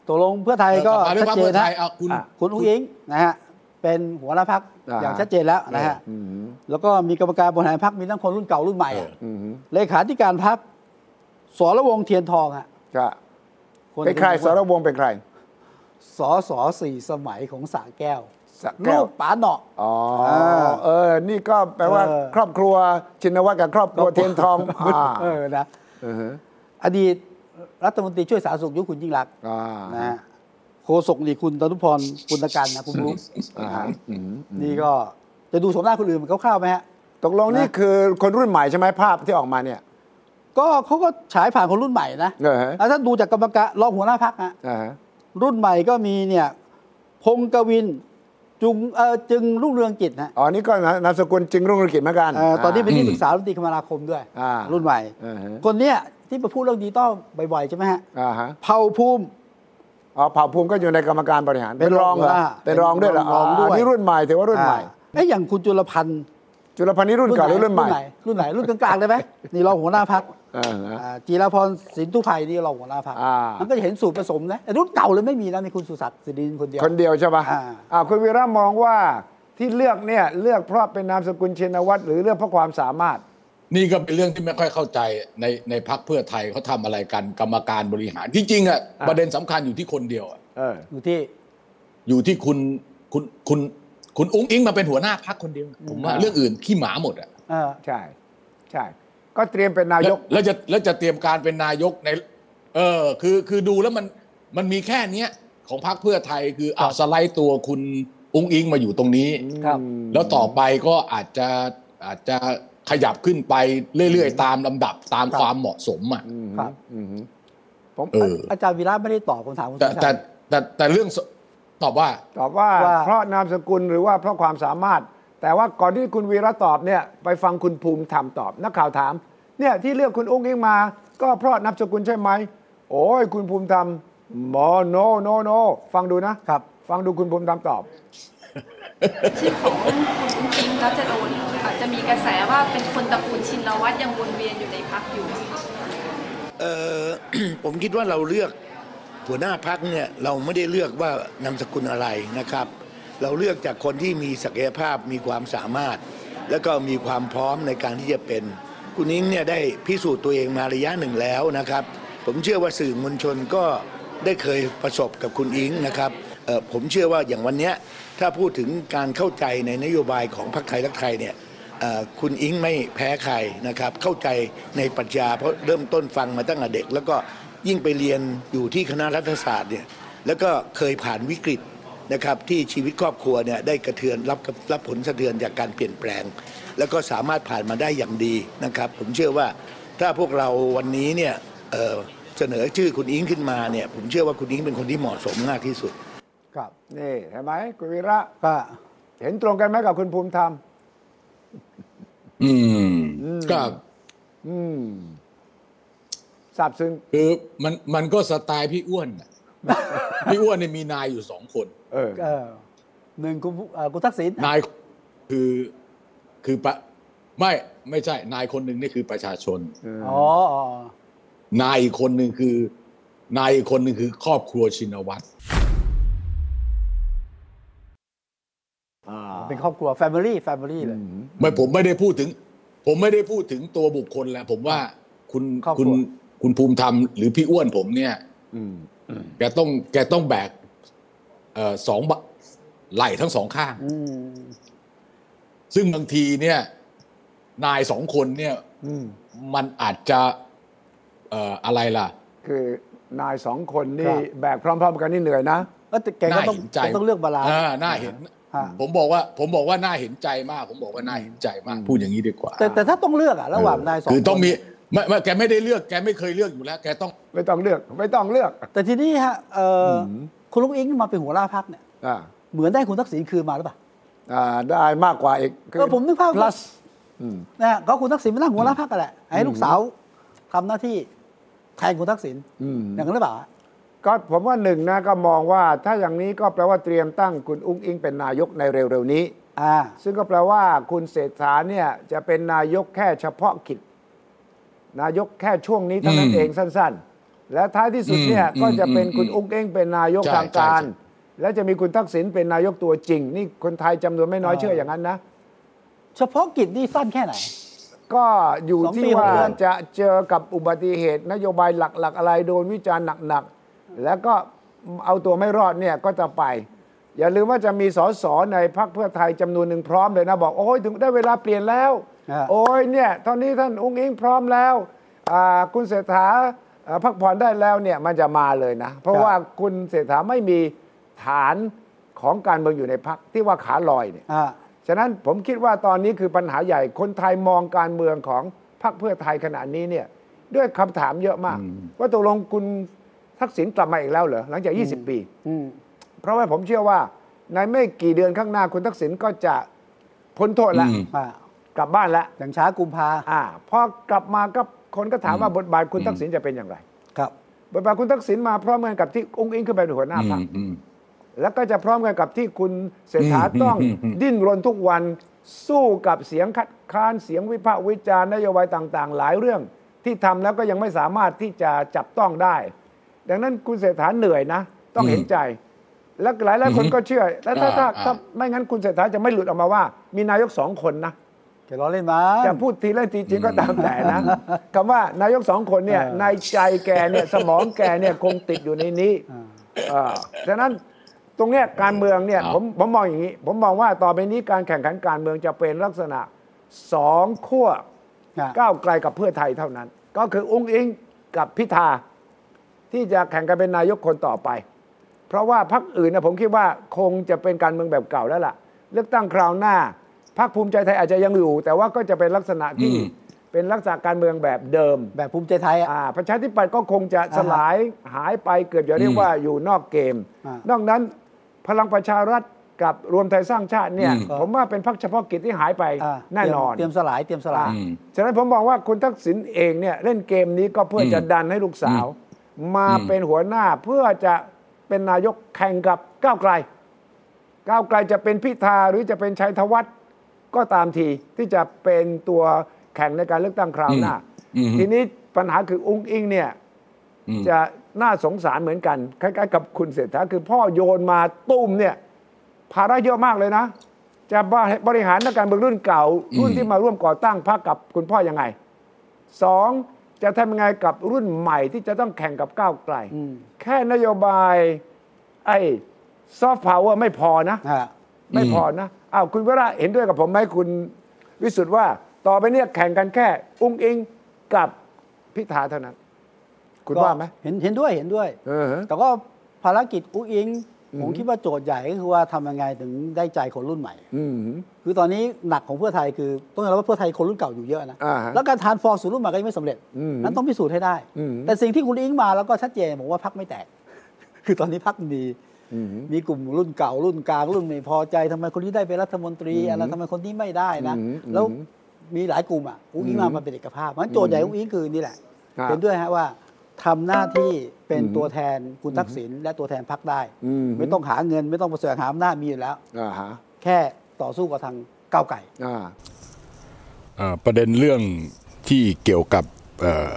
ตกลงเพื่อไทยก็กลับมาเรื่องชัพัดกเจเพื่นอไทนะยเอาคุณ อะคุณอุ้งอิงนะฮะเป็นหัวหน้าพักอ่า อย่างชัดเจนแล้วนะฮะอืมแล้วก็มีกรรมการบริหารพักมีทั้งคนรุ่นเก่ารุ่นใหม่เอออืมเลขาธิการพักสรวงศ์เทียนทองฮะก็นเป็นใครสรวงศ์เป็นใครสอสอสี่สมัยของสระแก้วสระแก้ลูว กป๋าเนาะ อ๋ออ่าเออ นี่ก็แปลว่าเออ ครอบครัวชินวัตรกับครอบครัวเทียนทองอ่าเออนะเออฮะอดีต รัฐมนตรีช่วยสาธารณสุขยุคคุณยิ่งรักษณ์อ่านะฮะโฆษกนี่คุณตนุพรปุณกันนะคุณรู้อ่าฮะอืมนี่ก็จะดูสมหน้าคนอื่นมันคร่าวๆไหมฮะ ตกลงนี่คือคนรุ่นใหม่ใช่ไหมภาพที่ออกมาเนี่ย ก็เขาก็ฉายผ่านคนรุ่นใหม่นะเออฮะ แล้วถ้าดูจากกรรมการรองหัวหน้าพักฮะ อ่าฮะ รุ่นใหม่ก็มีเนี่ยพงกวินจุงเออจึงรุ่งเรืองกิจนะอ๋อ นี่ก็นามสกุลจึงรุ่งเรืองกิจเหมือนกันเอ่อตอนนี้เป็นที่ปรึกษารัฐมนตรีคมนาคมด้วย อ่ารุ่นใหม่ อ่าฮะ คนเนี้ย ที่มาพูดเรื่องดิจิตอลบ่อยๆใช่ไหมฮะอ่าฮะเผ่าภูมิอ๋อเผ่าภูมิก็อยู่ในกรรมการบริหาร เป็นรองเหรออ่าเป็นรองด้วยเหรอเป็นรองด้วยอ๋อนี่รุ่นใหม่ถือว่ารุ่นใหม่อ่าเอ้ยอย่างคุณจุลพันธ์จุลพันธ์นี่รุ่นเก่าหรือรุ่นใหม่ไหรุ่นไหนรุ่นกลางๆได้ไหมนี่รองหัวหน้าพักอ่าฮะจีรพรสินทุไพนี่รองหัวหน้าพักอ่ามัมันก็จะเห็นสูตรผสมนะแต่รุ่นเก่าเลยไม่มีนะมีคุณสุศักดิ์สิรินคนเดียวคนเดียวใช่ปะอ่าอ่าคุณวีระมองว่าที่เลือกเนี่ยเลือกเพราะเป็นนามสกุลชินวัตรหรือเลือกเพราะความสามารถ นี่ก็เป็นเรื่องที่ไม่ค่อยเข้าใจในในพักเพื่อไทยเขาทำอะไรกันกรรมการบริหารจริงๆอะอะประเด็นสำคัญอยู่ที่คนเดียวอะเออ อยู่ที่ อยู่ที่คุณคุณคุณคุณอุ้งอิงมาเป็นหัวหน้าพักคนเดียว ผมว่าอ่าเรื่องอื่นขี้หมาหมดอะเออ ใช่ ใช่ ก็เตรียมเป็นนายกแล้วแล้วจะแล้วจะเตรียมการเป็นนายกใน เออ คือคือดูแล้วมันมันมีแค่เนี้ยของพรรคเพื่อไทยคือเอาสไลด์ตัวคุณอุ้งอิงมาอยู่ตรงนี้ ครับ แล้วต่อไปก็อาจจะอาจจะ ขยับขึ้นไปเรื่อยๆ ตามลำดับตามครับความเหมาะสมอะอืมครับ อืมผมเออ อาจารย์วีระไม่ได้ตอบคำถามคุณแต่สุชาแต่ติแต่แต่เรื่องสตอบว่า ตอบว่าว่าเพราะนามสกุลหรือว่าเพราะความสามารถ แต่ว่าก่อนที่คุณวีระตอบเนี่ยไปฟังคุณภูมิธรรมตอบ นักข่าวถาม เนี่ยที่เลือกคุณอุ้งอิงมา ก็เพราะนามสกุลใช่ไหมโอ้ยคุณภูมิธรรมหมอโนโนโนฟังดูนะครับ ฟังดูคุณภูมิธรรมตอบ ชื่อของคุณอิงแล้วจะโดนจจะมีกระแสว่าเป็นคนตระกูลชินวัตรยังวนเวียนอยู่ในพักอยู่เออผมคิดว่าเราเลือกหัวหน้าพักเนี่ยเราไม่ได้เลือกว่านามสกุลอะไรนะครับ เราเลือกจากคนที่มีศักยภาพมีความสามารถ แล้วก็มีความพร้อมในการที่จะเป็น คุณนิ้งเนี่ยได้พิสูจน์ตัวเองมาระยะหนึ่งแล้วนะครับ ผมเชื่อว่าสื่อมวลชนก็ได้เคยประสบกับคุณอิงนะครับผมเชื่อว่าอย่างวันเนี้ย ถ้าพูดถึงการเข้าใจในนโยบายของพรรคไทยรักไทยเนี่ยคุณอิงไม่แพ้ใครนะครับ เข้าใจในปรัชญาเพราะเริ่มต้นฟังมาตั้งแต่เด็ก แล้วก็ยิ่งไปเรียนอยู่ที่คณะรัฐศาสตร์เนี่ยแล้วก็เคยผ่านวิกฤตนะครับที่ชีวิตครอบครัวเนี่ยได้กระเทือนรับรับผลสะเทือนจากการเปลี่ยนแปลง แล้วก็สามารถผ่านมาได้อย่างดีนะครับ ผมเชื่อว่าถ้าพวกเราวันนี้เนี่ยเเสนอชื่อคุณอิงขึ้นมาเนี่ยผมเชื่อว่าคุณอิงเป็นคนที่เหมาะสมมากที่สุด ครับนี่เห็นไหมคุณวีระก็เห็นตรงกันไหมกับคุณภูมิธรรม อืมก็อืมทราบซึ้งคือมันมันก็สไตล์พี่อ้วนน่ะพี่อ้วนเนี่ยมีนายอยู่สองคน เออเออหนึ่งคุณเอ่อคุณทักษิณนายคือคือปะไม่ไม่ใช่ นายคนหนึ่งนี่คือประชาชนอ๋ออ๋อนายอีกคนหนึ่งคือ นายอีกคนหนึ่งคือครอบครัวชินวัตร เป็นครอบครัว Family Family เลยไม่ผมไม่ได้พูดถึง ผมไม่ได้พูดถึงตัวบุคคลแล้วผมว่าคุณครอบครัวคุณคุณภูมิธรรมหรือพี่อ้วนผมเนี่ยแกต้องแกต้องแบกเอ่อสองบะไหล่ทั้งสองข้างอืมซึ่งบางทีเนี่ย นายสองคนเนี่ยอืมมันอาจจะเอ่ออะไรล่ะ คือนายสองคนคนี่รับแบกพร้อม ๆ กันนี่เหนื่อยนะแล้วแต่แกก็น่าต้องเห็นใจแกต้องเลือกบาลานซ์อ่าน่าเห็นฮะ ผมบอกว่าผมบอกว่าน่าเห็นใจมาก ผมบอกว่าน่าเห็นใจมากพูดอย่างนี้ดีกว่า แต่แต่ถ้าต้องเลือกอะระหว่างนายสองคือต้องคนมีไม่ไม่แกไม่ได้เลือกแกไม่เคยเลือกอยู่แล้ว แกต้องไม่ต้องเลือก ไม่ต้องเลือก แต่ทีนี้ฮะเอ่ออคุณลุงอิงมาเป็นหัวหน้าพักเนี่ยอ่าเหมือนได้คุณทักษิณคืนมาหรือเปล่าอ่าได้มากกว่าอีกเออผมนึกภาพ plus นะฮะก็คุณทักษิณมานั่งหัวหน้าพักกันแหละให้ลูกสาวทำหน้าที่แทนคุณทักษิณอืมอย่างนั้นหรือเปล่าฮะ ก็ผมว่าหนึ่งนะก็มองว่าถ้าอย่างนี้ก็แปลว่าเตรียมตั้งคุณอุ้งอิงเป็นนายกในเร็วๆนี้ อ่า ซึ่งก็แปลว่าคุณเศรษฐาเนี่ยจะเป็นนายกแค่เฉพาะกิจ นายกแค่ช่วงนี้เท่านั้นอืมเองสั้นๆ และท้ายที่สุดเนี่ยอืมก็จะเป็นอืมคุณอืมอุ้งอิงเป็นนายกใช่ทางการใช่ใช่ และจะมีคุณทักษิณเป็นนายกตัวจริง นี่คนไทยจำนวนไม่น้อยเชื่ออย่างนั้นนะ เฉพาะกิจนี่สั้นแค่ไหน ก็อยู่สองที่ปีหกว่าเดือน จะเจอกับอุบัติเหตุนโยบายหลัก ๆ อะไรโดนวิจารณ์หนัก ๆ แล้วก็เอาตัวไม่รอดเนี่ยก็จะไป อย่าลืมว่าจะมีสสในพรรคเพื่อไทยจำนวนหนึ่งพร้อมเลยนะ บอก โอ้ยถึงได้เวลาเปลี่ยนแล้วอ่าโอ้ยเนี่ยตอนนี้ท่านอุ้งอิงพร้อมแล้วอ่าคุณเศรษฐาอ่าพักผ่อนได้แล้วเนี่ยมันจะมาเลยนะ เพราะว่าคุณเศรษฐาไม่มีฐานของการเมืองอยู่ในพรรคที่ว่าขาลอยเนี่ยอ่าฉะนั้นผมคิดว่าตอนนี้คือปัญหาใหญ่คนไทยมองการเมืองของพรรคเพื่อไทยขณะนี้เนี่ยด้วยคำถามเยอะมาก ว่าตกลงคุณ ทักษิณกลับมาอีกแล้วเหรอหลังจาก 20 ปีอืมเพราะว่าผมเชื่อว่า ในไม่กี่เดือนข้างหน้าคุณทักษิณก็จะพ้นโทษแล้วอืมอ่ากลับบ้านแล้วอย่างช้ากุมภาอ่าพอกลับมาก็คนก็ถามว่าบทบาทคุณทักษิณจะเป็นอย่างไร ครับบทบาทคุณทักษิณมาพร้อมกันกับที่องค์อิงขึ้นไปเป็นหัวหน้าพรรคอืมแล้วก็จะพร้อมกันกับที่คุณเศรษฐาอืมต้องอืมอืมดิ้นรนทุกวันสู้กับเสียงคัดค้านเสียงวิพากษ์วิจารณ์นโยบายต่าง ๆ หลายเรื่องที่ทำแล้วก็ยังไม่สามารถที่จะจับต้องได้ ดังนั้นคุณเศรษฐาเหนื่อยนะ ต้องเห็นใจ แล้วหลายหลายๆคนก็เชื่อ แล้วถ้าถ้าอ่าถ้าไม่งั้นคุณเศรษฐาจะไม่หลุดออกมาว่า มีนายกสองคนนะแกล้อเล่นมั้งจะพูดทีเล่นทีจริงก็ตามแต่นะคำว่านายกสองคนเนี่ยเออในใจแกเนี่ยสมองแกเนี่ยคงติดอยู่ในนี้อ่าเอ่อฉะนั้นตรงเนี้ยการเมืองเนี่ยครับผมผมมองอย่างนี้ ผมมองว่าต่อไปนี้การแข่งขันการเมืองจะเป็นลักษณะสองขั้วอ่าก้าวไกลกับเพื่อไทยเท่านั้น ก็คืออุ้งอิงกับพิธา ที่จะแข่งกันเป็นนายกคนต่อไป เพราะว่าพรรคอื่นนะผมคิดว่าคงจะเป็นการเมืองแบบเก่าแล้วล่ะ เลือกตั้งคราวหน้าพรรคภูมิใจไทยอาจจะยังอยู่ แต่ว่าก็จะเป็นลักษณะที่อืมเป็นลักษณะการเมืองแบบเดิม แบบภูมิใจไทยอะอ่าประชาธิปัตย์ก็คงจะสลายหายไปเกือบจะเรียกว่าอยู่นอกเกมอ่านอกนั้นพลังประชารัฐกับรวมไทยสร้างชาติเนี่ยอืมผมว่าเป็นพรรคเฉพาะกิจที่หายไปอ่าแน่นอนเตรียมสลายเตรียมสลายอืมฉะนั้นผมมองว่าคุณทักษิณเองเนี่ยเล่นเกมนี้ก็เพื่ออมจะดันให้ลูกสาว มาอืมเป็นหัวหน้าเพื่อจะเป็นนายกแข่งกับก้าวไกล ก้าวไกลจะเป็นพิธาหรือจะเป็นชัยธวัฒน์ก็ตามทีที่จะเป็นตัวแข่งในการเลือกตั้งคราวหน้าอืมทีนี้ปัญหาคืออุ้งอิงเนี่ยอืมจะน่าสงสารเหมือนกัน คล้ายๆ กับคุณเศรษฐาคือพ่อโยนมาตุ้มเนี่ย ภาระเยอะมากเลยนะ จะบริหารนักการเมืองรุ่นเก่า รุ่นที่มาร่วมก่อตั้งพรรคกับคุณพ่อยังไงสอง จะทำยังไงกับรุ่นใหม่ที่จะต้องแข่งกับก้าวไกลอืมแค่นโยบายไอ้ซอฟต์พาวเวอร์ไม่พอนะอ่าไม่พอนะอ้าวคุณวราเห็นด้วยกับผมไหมคุณวิสุทธ์ว่า ต่อไปเนี่ยแข่งกันแค่ อุ้งอิงกับพิธาเท่านั้น คุณว่าไหมเห็นเห็นด้วยเห็นด้วย เออฮะ แต่ก็ภารกิจอุ้งอิงอืม ผมคิดว่าโจทย์ใหญ่ก็คือว่าทำยังไงถึงได้ใจคนรุ่นใหม่อืมคือตอนนี้หนักของเพื่อไทยคือต้องยอมรับว่าเพื่อไทยคนรุ่นเก่าอยู่เยอะนะอ่าฮะแล้วการทานฟอร์สู่รุ่นใหม่ก็ยังไม่สำเร็จอืมนั้นต้องพิสูจน์ให้ได้อืมแต่สิ่งที่คุณอิงมาแล้วก็ชัดเจนผมว่าพักไม่แตก คือตอนนี้พักมีอืมมีกลุ่มรุ่นเก่ารุ่นกลางรุ่นไม่พอใจทำไมคนนี้ได้เป็นรัฐมนตรีอืมอะไรทำไมคนนี้ไม่ได้นะอืมแล้วอืมมีหลายกลุ่มอะอุ้งอิงอืมมามาเป็นเอกภาพมันโจทย์ใหญ่อืมอุ้งอิงคือนี่แหละครับเห็นด้วยฮะว่า ทำหน้าที่เป็นอืมตัวแทนคุณทักษิณและตัวแทนพักได้ อืมไม่ต้องหาเงิน ไม่ต้องประเสริฐหาอำนาจมีอยู่แล้ว อ่าฮะแค่ต่อสู้กับทางก้าวไก่ อ่า เอ่อประเด็นเรื่องที่เกี่ยวกับเอ่อ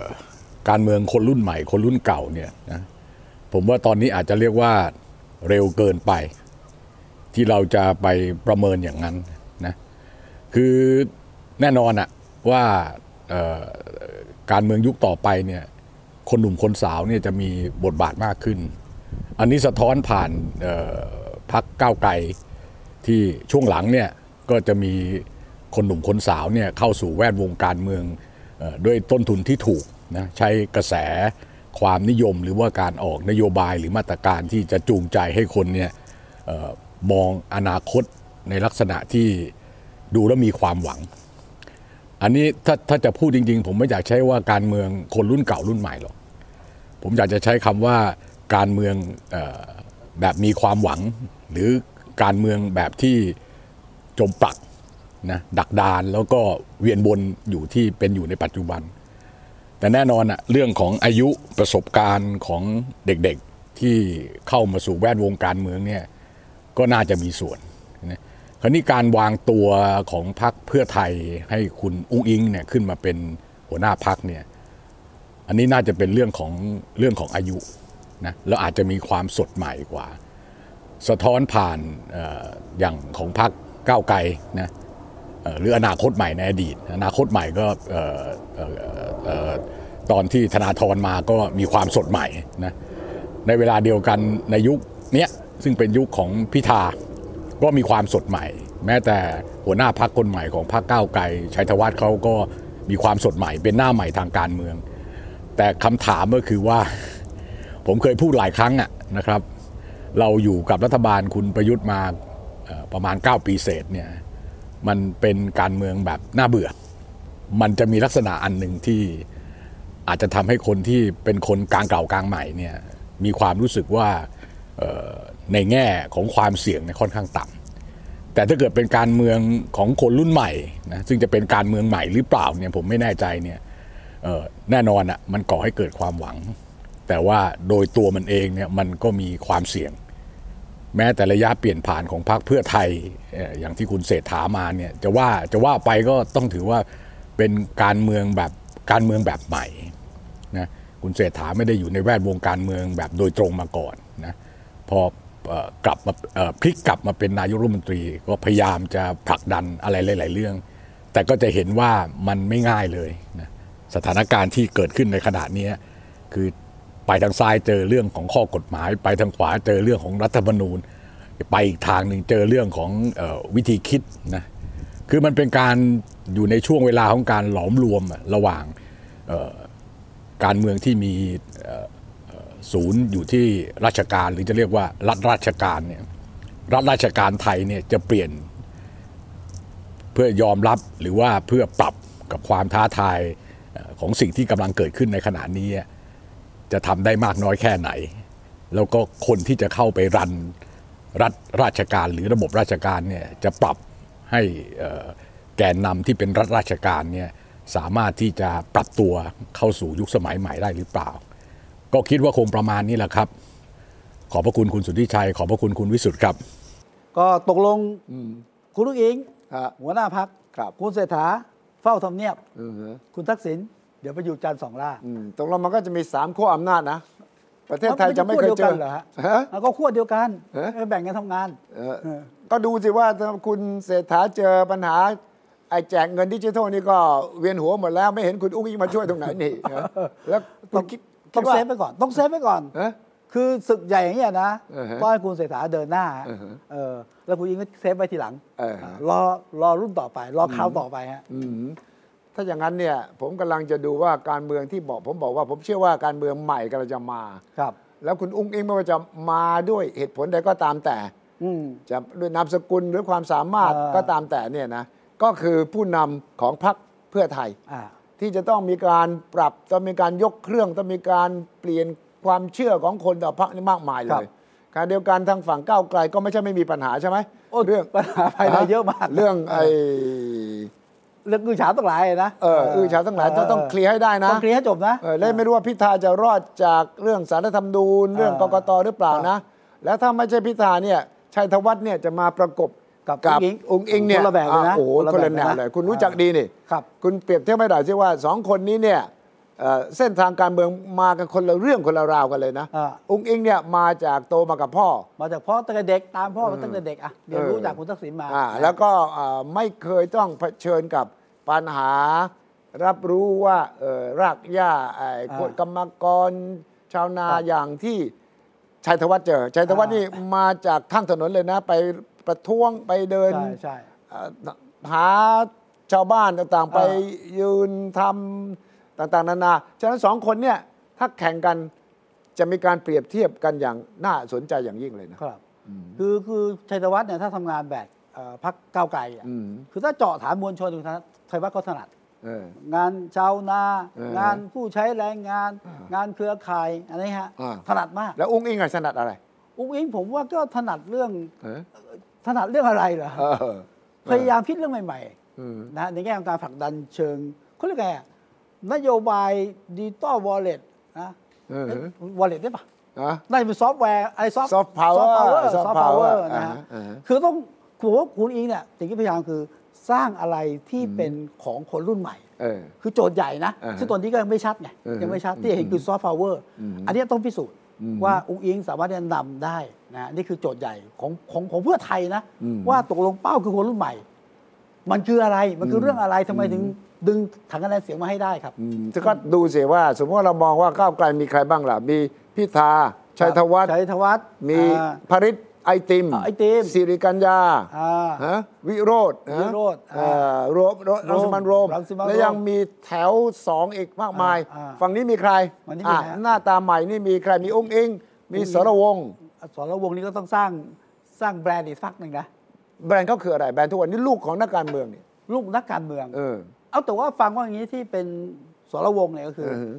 การเมืองคนรุ่นใหม่ คนรุ่นเก่าเนี่ยนะผมว่าตอนนี้อาจจะเรียกว่าเร็วเกินไป ที่เราจะไปประเมินอย่างนั้นนะคือแน่นอนอะว่าเอ่อการเมืองยุคต่อไปเนี่ย คนหนุ่มคนสาวเนี่ยจะมีบทบาทมากขึ้น อันนี้สะท้อนผ่านพักก้าวไกลที่ช่วงหลังเนี่ยก็จะมีคนหนุ่มคนสาวเนี่ยเข้าสู่แวดวงการเมืองด้วยต้นทุนที่ถูกนะใช้กระแสความนิยมหรือว่าการออกนโยบายหรือมาตรการที่จะจูงใจให้คนเนี่ยออมองอนาคตในลักษณะที่ดูแล้วมีความหวัง อันนี้ถ้าถ้าจะพูดจริง ๆ ผมไม่อยากใช้ว่าการเมืองคนรุ่นเก่ารุ่นใหม่หรอก ผมอยากจะใช้คำว่าการเมืองอแบบมีความหวัง หรือการเมืองแบบที่จมปลักนะดักดานแล้วก็เวียนวนอยู่ที่เป็นอยู่ในปัจจุบัน แต่แน่นอนอะเรื่องของอายุประสบการณ์ของเด็กๆที่เข้ามาสู่แวดวงการเมืองเนี่ยก็น่าจะมีส่วนนะคราวนี้การวางตัวของพรรคเพื่อไทยให้คุณอุ้งอิงเนี่ยขึ้นมาเป็นหัวหน้าพรรคเนี่ย อันนี้น่าจะเป็นเรื่องของเรื่องของอายุนะแล้วอาจจะมีความสดใหม่กว่า สะท้อนผ่านอย่างของพรรคก้าวไกลนะหรืออนาคตใหม่ในอดีต อนาคตใหม่ก็ตอนที่ธนาธรมาก็มีความสดใหม่นะในเวลาเดียวกันในยุคเนี้ยซึ่งเป็นยุคของพิธาก็มีความสดใหม่ แม้แต่หัวหน้าพักคนใหม่ของพรรคก้าวไกลชัยธวัฒน์เขาก็มีความสดใหม่ เป็นหน้าใหม่ทางการเมือง แต่คำถามก็คือว่า ผมเคยพูดหลายครั้งอะนะครับ เราอยู่กับรัฐบาลคุณประยุทธ์มาประมาณ 9 ปีเศษเนี่ยมันเป็นการเมืองแบบน่าเบื่อ มันจะมีลักษณะอันหนึ่งที่อาจจะทำให้คนที่เป็นคนกลางเก่ากลางใหม่เนี่ยมีความรู้สึกว่าในแง่ของความเสี่ยงเนี่ยค่อนข้างต่ำแต่ถ้าเกิดเป็นการเมืองของคนรุ่นใหม่นะซึ่งจะเป็นการเมืองใหม่หรือเปล่าเนี่ยผมไม่แน่ใจเนี่ย แน่นอนอะ่ะมันก่อให้เกิดความหวัง แต่ว่าโดยตัวมันเองเนี่ยมันก็มีความเสี่ยง แม้แต่ระยะเปลี่ยนผ่านของพรรคเพื่อไทยอย่างที่คุณเศรษฐามาเนี่ยจะว่าจะว่าไปก็ต้องถือว่าเป็นการเมืองแบบการเมืองแบบใหม่นะคุณเศรษฐาไม่ได้อยู่ในแวดวงการเมืองแบบโดยตรงมาก่อนนะพอกลับมาพลิกกลับมาเป็นนายกรัฐมนตรี ก็พยายามจะผลักดันอะไรหลาย ๆ เรื่อง แต่ก็จะเห็นว่ามันไม่ง่ายเลยนะ สถานการณ์ที่เกิดขึ้นในขณะนี้คือไปทางซ้ายเจอเรื่องของข้อกฎหมาย ไปทางขวาเจอเรื่องของรัฐธรรมนูญ ไปอีกทางหนึ่งเจอเรื่องของออวิธีคิดนะคือมันเป็นการอยู่ในช่วงเวลาของการหลอมรวมระหว่างการเมืองที่มีศูนย์อยู่ที่ราชการหรือจะเรียกว่ารัฐราชการเนี่ยรัฐราชการไทยเนี่ยจะเปลี่ยนเพื่อยอมรับหรือว่าเพื่อปรับกับความท้าทาย ของสิ่งที่กำลังเกิดขึ้นในขณะนี้ จะทำได้มากน้อยแค่ไหน แล้วก็คนที่จะเข้าไปรันรัฐราชการหรือระบบราชการเนี่ยจะปรับให้เอ่อแกนนำที่เป็นรัฐราชการเนี่ยสามารถที่จะปรับตัวเข้าสู่ยุคสมัยใหม่ได้หรือเปล่า ก็คิดว่าคงประมาณนี้แหละครับ ขอบพระคุณคุณสุทธิชัย ขอบพระคุณคุณวิสุทธ์ครับ ก็ตกลงคุณลูกอิงหัวหน้าพักครับคุณเศรษฐา เฝ้าทำเนียบ อือฮึคุณทักษิณเดี๋ยวไปอยู่จันทร์ส่องหล้า อืมตรงเรามันก็จะมีสามขั้วอำนาจนะ ประเทศไทยจะไม่เคยเจขั้วดีวกัอนเหรอฮะ ฮะ แล้วก็ขั้วเดียวกันฮะเออแบ่งกันทำงาน เออเออ ก็ดูสิว่าถ้าคุณเศรษฐาเจอปัญหา ไอ้แจกเงินดิจิทัลนี่ก็เวียนหัวหมดแล้วไม่เห็นคุณอุ๊งอิ๊งมาช่วยตรงไหนนี่ฮะแล้วคุณคิดต้องคิดว่า save ไปก่อน ต้อง save ไปก่อน ฮะ คือศึกใหญ่อย่างเงี้ยนะเออฮะก็ให้คุณเศรษฐาเดินหน้าเออฮะเออแล้วคุณอิ๊งก็ save ไว้ทีหลังเออฮะรอรอรุ่นต่อไป รอคราวต่อไปฮะอืมถ้าอย่างนั้นเนี่ย ผมกำลังจะดูว่าการเมืองที่บอก ผมบอกว่า ผมเชื่อว่าการเมืองใหม่กำลังจะมาครับ แล้วคุณอุ้งอิงไม่ว่าจะมาด้วยเหตุผลใดก็ตามแต่อืมจะด้วยนามสกุลหรือความสามารถเออก็ตามแต่เนี่ยนะก็คือผู้นำของพรรคเพื่อไทยอ่าที่จะต้องมีการปรับต้องมีการยกเครื่องต้องมีการเปลี่ยน ความเชื่อของคนต่อพรรคนี่มากมายเลครับยการเดียวกันทางฝั่งก้าวไกลก็ไม่ใช่ไม่มีปัญหาใช่ไหมโอ้เรื่องปัญหาภายในเยอะมากเรื่องไอ้เรื่องกือฉาตั้งหลายนะเอออือชาวทั้งหลายต้องต้องเคลียร์ให้ได้นะ ต้องเคลียร์ให้จบนะ เออแล้วไม่รู้ว่าพิธาจะรอดจากเรื่องสารธรรมนูญเรื่องกกตหรือเปล่านะ แล้วถ้าไม่ใช่พิธาเนี่ยชัยธวัฒน์เนี่ยจะมาประกบกับกับอุ๊งอิ๊งองค์อิงเนี่ยคนละแบบเลยนะอ่าโอ้โหคนละคนละแบบแนวเลยนะเลยคุณรู้จักดีนี่ ครับ คุณเปรียบเทียบไม่ได้ใช่ว่าสองคนนี้เนี่ย เอ่อเส้นทางการเมืองมากันคนละเรื่องคนละราวกันเลยนะอ่าองค์อิงเนี่ยมาจากโตมากับพ่อ มาจากพ่อตั้งแต่เด็กตามพ่อมาตั้งแต่เด็กอะเรียนรู้เออจากคุณทักษิณมา อ่าแล้วก็อ่าไม่เคยต้องเผชิญกับปัญหา รับรู้ว่าเอ่อรากหญ้าไอ้อ่าคนกรรมกรชาวนาอย่างที่ชัยธวัฒน์เจอชัยธวัฒน์อ่านี่ นี่มาจากข้างถนนเลยนะ ไปประท้วงไปเดินใช่ใช่ เอ่อหาชาวบ้านต่างๆ ไปอ่ยืนทำ ต่างๆ นานา ฉะนั้นสองคนเนี่ยถ้าแข่งกันจะมีการเปรียบเทียบกันอย่างน่าสนใจอย่างยิ่งเลยนะครับ คือคือชัยธวัฒน์เนี่ยถ้าทำงานแบบเอ่อพรรคก้าวไกลอะอืมคือถ้าเจาะถามมวลชนคุณชัยวัฒน์ก็ถนัดเอองานชาวนาเอองานผู้ใช้แรงงาน งานเครือข่ายอันนี้ฮะอ่าถนัดมาก แล้วอุ้งอิงอะถนัดอะไร อุ้งอิงผมว่าก็ถนัดเรื่องเออถนัดเรื่องอะไรเหรอเออพยายามคิดเรื่องใหม่อืมๆนะในแง่ของการผลักดันเชิงเขาเรียกไงอะ นโยบาย digital wallet นะเออ wallet ได้ปะอะน่าจะเป็นซอฟต์แวร์อะไรซอฟ Soft power soft Soft power power นะฮะอ่าฮะคือต้องผมว่าคุณอิ๊งเนี่ยสิ่งที่พยายามคือสร้างอะไรที่เป็นของคนรุ่นใหม่เออคือโจทย์ใหญ่นะอ่าฮะซึ่งตอนนี้ก็ยังไม่ชัดไงอือฮึยังไม่ชัดที่เห็นคือ soft power อืมอันนี้ต้องพิสูจน์อืมว่าอุ๊งอิ๊งสามารถที่จะนำได้นะนี่คือโจทย์ใหญ่ของของของเพื่อไทยนะอืมว่าตกลงเป้าคือคนรุ่นใหม่ มันคืออะไรมันคือเรื่องอะไรทำไมถึง ดึงถังคะแนนเสียงมาให้ได้ครับอืมก็ดูเสียว่า สมมติว่าเรามองว่าก้าวไกลมีใครบ้างล่ะ มีพิธาชัยธวัฒน์ชัยธวัฒน์มีอ่าพริษไอติมอ่าไอติมสิริกัญญาอ่าฮะวิโรธวิโรจน์เอ่อโรมโรมโรมรังสิมันต์โรมรังสิมันต์โรม แล้วยังมีแถวสองอีกมากมายอ่าอ่าฝั่งนี้มีใครฝั่งนี้มีอะใครฮะหน้าตาใหม่นี่มีใครมีองค์เองมีสรวงศ์สรวงศ์นี่ก็ต้องสร้างสร้างแบรนด์อีกสักหนึ่งนะ แบรนด์เขาคืออะไร แบรนด์ทุกวันนี้ลูกของนักการเมืองนี่ลูกนักการเมือง เออเอาแต่ว่าฟังว่าอย่างนี้ที่เป็นสรวงศ์เนี่ยก็คือเอออ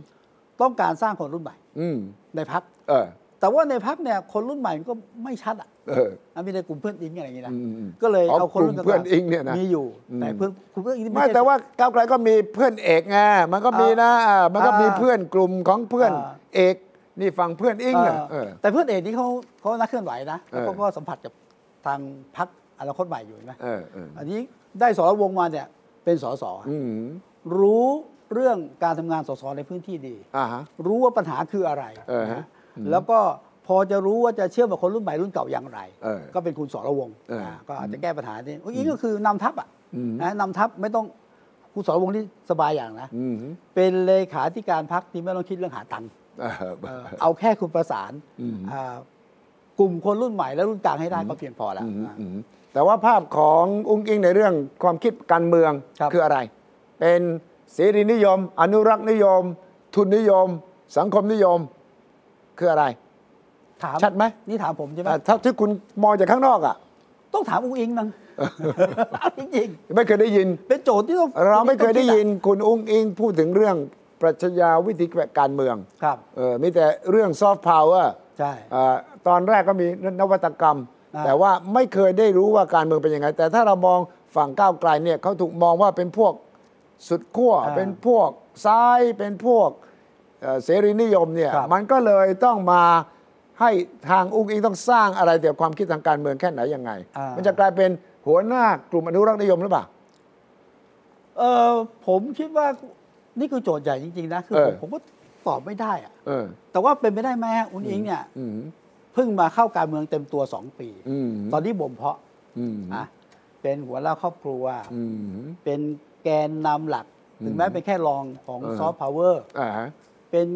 ต้องการสร้างคนรุ่นใหม่อืมในพักเออแต่ว่าในพักเนี่ย คนรุ่นใหม่มันก็ไม่ชัดอะเอออันมีในกลุ่มเพื่อนอิงอะไรอย่างงี้นะอืมอืมก็เลยอ๋อเอาคนรุ่นกลุ่มเพื่อนอิงเนี่ยนะมีอยู่อืมแต่เพื่อนกลุ่มเพื่อนอิงนี่ไม่ใช่แต่ว่าก้าวไกลก็มีเพื่อนเอกไงมันก็มีนะอ่ามันก็มีอ่าเพื่อนกลุ่มของเพื่อนอ่าเอกนี่ฝั่งเพื่อนอิงอะเออแต่เพื่อนเอกนี่เขาเขานักเคลื่อนไหวนะแล้วเขาเออก็สัมผัสกับทางพักอนาคตใหม่อยู่เห็นไหมเออเอออันนี้ได้สรวงศ์มาเนี่ย เป็นสสอืมรู้เรื่องการทำงานสสในพื้นที่ดีอ่าฮะรู้ว่าปัญหาคืออะไรเออฮะนะแล้วก็พอจะรู้ว่าจะเชื่อมกับคนรุ่นใหม่รุ่นเก่าอย่างไรเออก็เป็นคุณสรวงศ์เอออ่าก็อาจจะแก้ปัญหานี้อีกก็คือนำทัพอะอืมนะนำทัพไม่ต้องคุณสรวงศ์ที่สบายอย่างนะอืมเป็นเลขาธิการพักที่ไม่ต้องคิดเรื่องหาตังค์เออเออเอาแค่คุณประสานอืมอ่ากลุ่มคนรุ่นใหม่และรุ่นกลางให้ได้ก็เพียงพอแล้วอืมอ่าอืม แต่ว่าภาพของอุ้งอิงในเรื่องความคิดการเมืองครับคืออะไร เป็นเสรีนิยม อนุรักษ์นิยม ทุนนิยม สังคมนิยม คืออะไร ถามชัดไหมนี่ถามผมใช่ไหมอะถ้าที่คุณมองจากข้างนอกอะ ต้องถามอุ้งอิงนังเอาจริงไม่เคยได้ยินๆเป็นโจทย์ที่ต้องเราไม่เคยได้ยินต้องคุณอุ้งอิงพูดถึงเรื่องปรัชญาวิธีการเมืองดอะครับเออมีแต่เรื่องซอฟต์พาวเวอร์ใช่ตอนแรกก็มีนวัตกรรมอ่า แต่ว่าไม่เคยได้รู้ว่าการเมืองเป็นยังไง แต่ถ้าเรามองฝั่งก้าวไกลเนี่ยเขาถูกมองว่าเป็นพวกสุดขั้วเป็นพวกซ้ายเป็นพวกเอ่อเสรีนิยมเนี่ยครับมันก็เลยต้องมาให้ทางอุ้งอิงต้องสร้างอะไรเกี่ยวกับความคิดทางการเมืองแค่ไหนยังไงอ่ามัมันจะกลายเป็นหัวหน้ากลุ่มอนุรักษ์นิยมหรือเปล่าเออผมคิดว่านี่คือโจทย์ใหญ่จริง ๆ นะ คือเอผอมผมก็ตอบไม่ได้อะเออแต่ว่าเป็นไปได้ไหมฮะอุ้งอิงเนี่ยอืม เพิ่งมาเข้าการเมืองเต็มตัวสองปีอืมตอนนี้บ่มเพาะอืมอะเป็นหัวหน้าครอบครัวอืมเป็นแกนนำหลัก ถึงแม้อืมเป็นแค่รองของเออซอฟต์พาวเวอร์อ่าฮะเป็น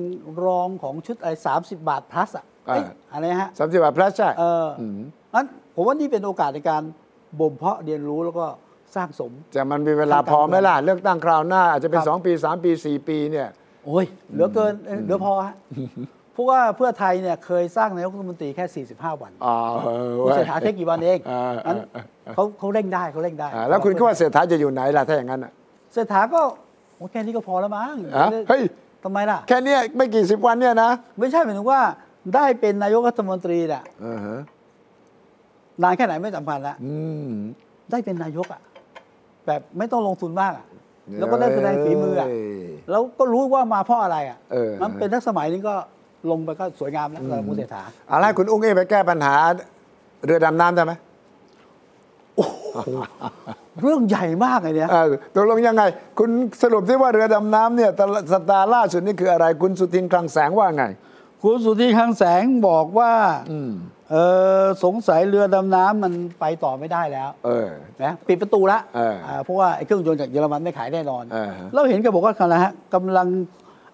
รองของชุดอะไรสามสิบบาท plus อะเอ้ยอ่าอะไรฮะสามสิบบาทพลัสใช่เอออมงั้นผมว่านี่เป็นโอกาสในการบ่มเพาะเรียนรู้แล้วก็สร้างสม แต่มันมีเวลาพอไหมล่ะ เลือกตั้งคราวหน้า อาจจะเป็นครับ2ปี 3 ปี 4 ปีเนี่ย โอ้ย เหลือเกินเอ้ยเหลือพอฮะ เพราะว่าเพื่อไทยเนี่ยเคยสร้างนายกรัฐมนตรีแค่ 45 วันอ่าเออคุณเว้ยเศรษฐาแค่กี่วันเองอ่างั้นอ่าอ่าเขาเขาเร่งได้เขาเร่งได้อ่าแล้วคุณคิดว่าเศรษฐาจะอยู่ไหนล่ะถ้าอย่างนั้นอะเศรษฐาก็โอ้แค่นี้ก็พอแล้วมั้งฮะเฮ้ยทำไมล่ะ แค่เนี้ยไม่กี่สิบวันเนี่ยนะ ไม่ใช่หมายถึงว่าได้เป็นนายกรัฐมนตรีน่ะอ่าฮะนานแค่ไหนไม่สำคัญละอืมได้เป็นนายกอะ แบบไม่ต้องลงทุนมากอะแล้วก็ได้แสดงฝีมืออะเยแล้วก็รู้ว่ามาเพราะอะไรอะเออมันเป็นทักสมัยนี้ก็ ลงไปก็สวยงามแล้วสำหรับคุณเศรษฐาอะไรคุณอุ้งเอไปแก้ปัญหา เรือดำน้ำได้ไหมเรื่องใหญ่มากเลยเนี่ยเออตกลงยังไง คุณสรุปที่ว่าเรือดำน้ำเนี่ยแต่ละสัปดาห์ล่าสุดนี่คืออะไร คุณสุทินคลังแสงว่าไง คุณสุธีคลังแสงบอกว่าอืมเออสงสัยเรือดำน้ำมันไปต่อไม่ได้แล้วเออ นะปิดประตูละเอออ่าเพราะว่าไอ้เครื่องยนต์จากเยอรมันไม่ขายแน่นอน เออฮะ เราเห็นแกบอกว่าอะไรฮะกำลัง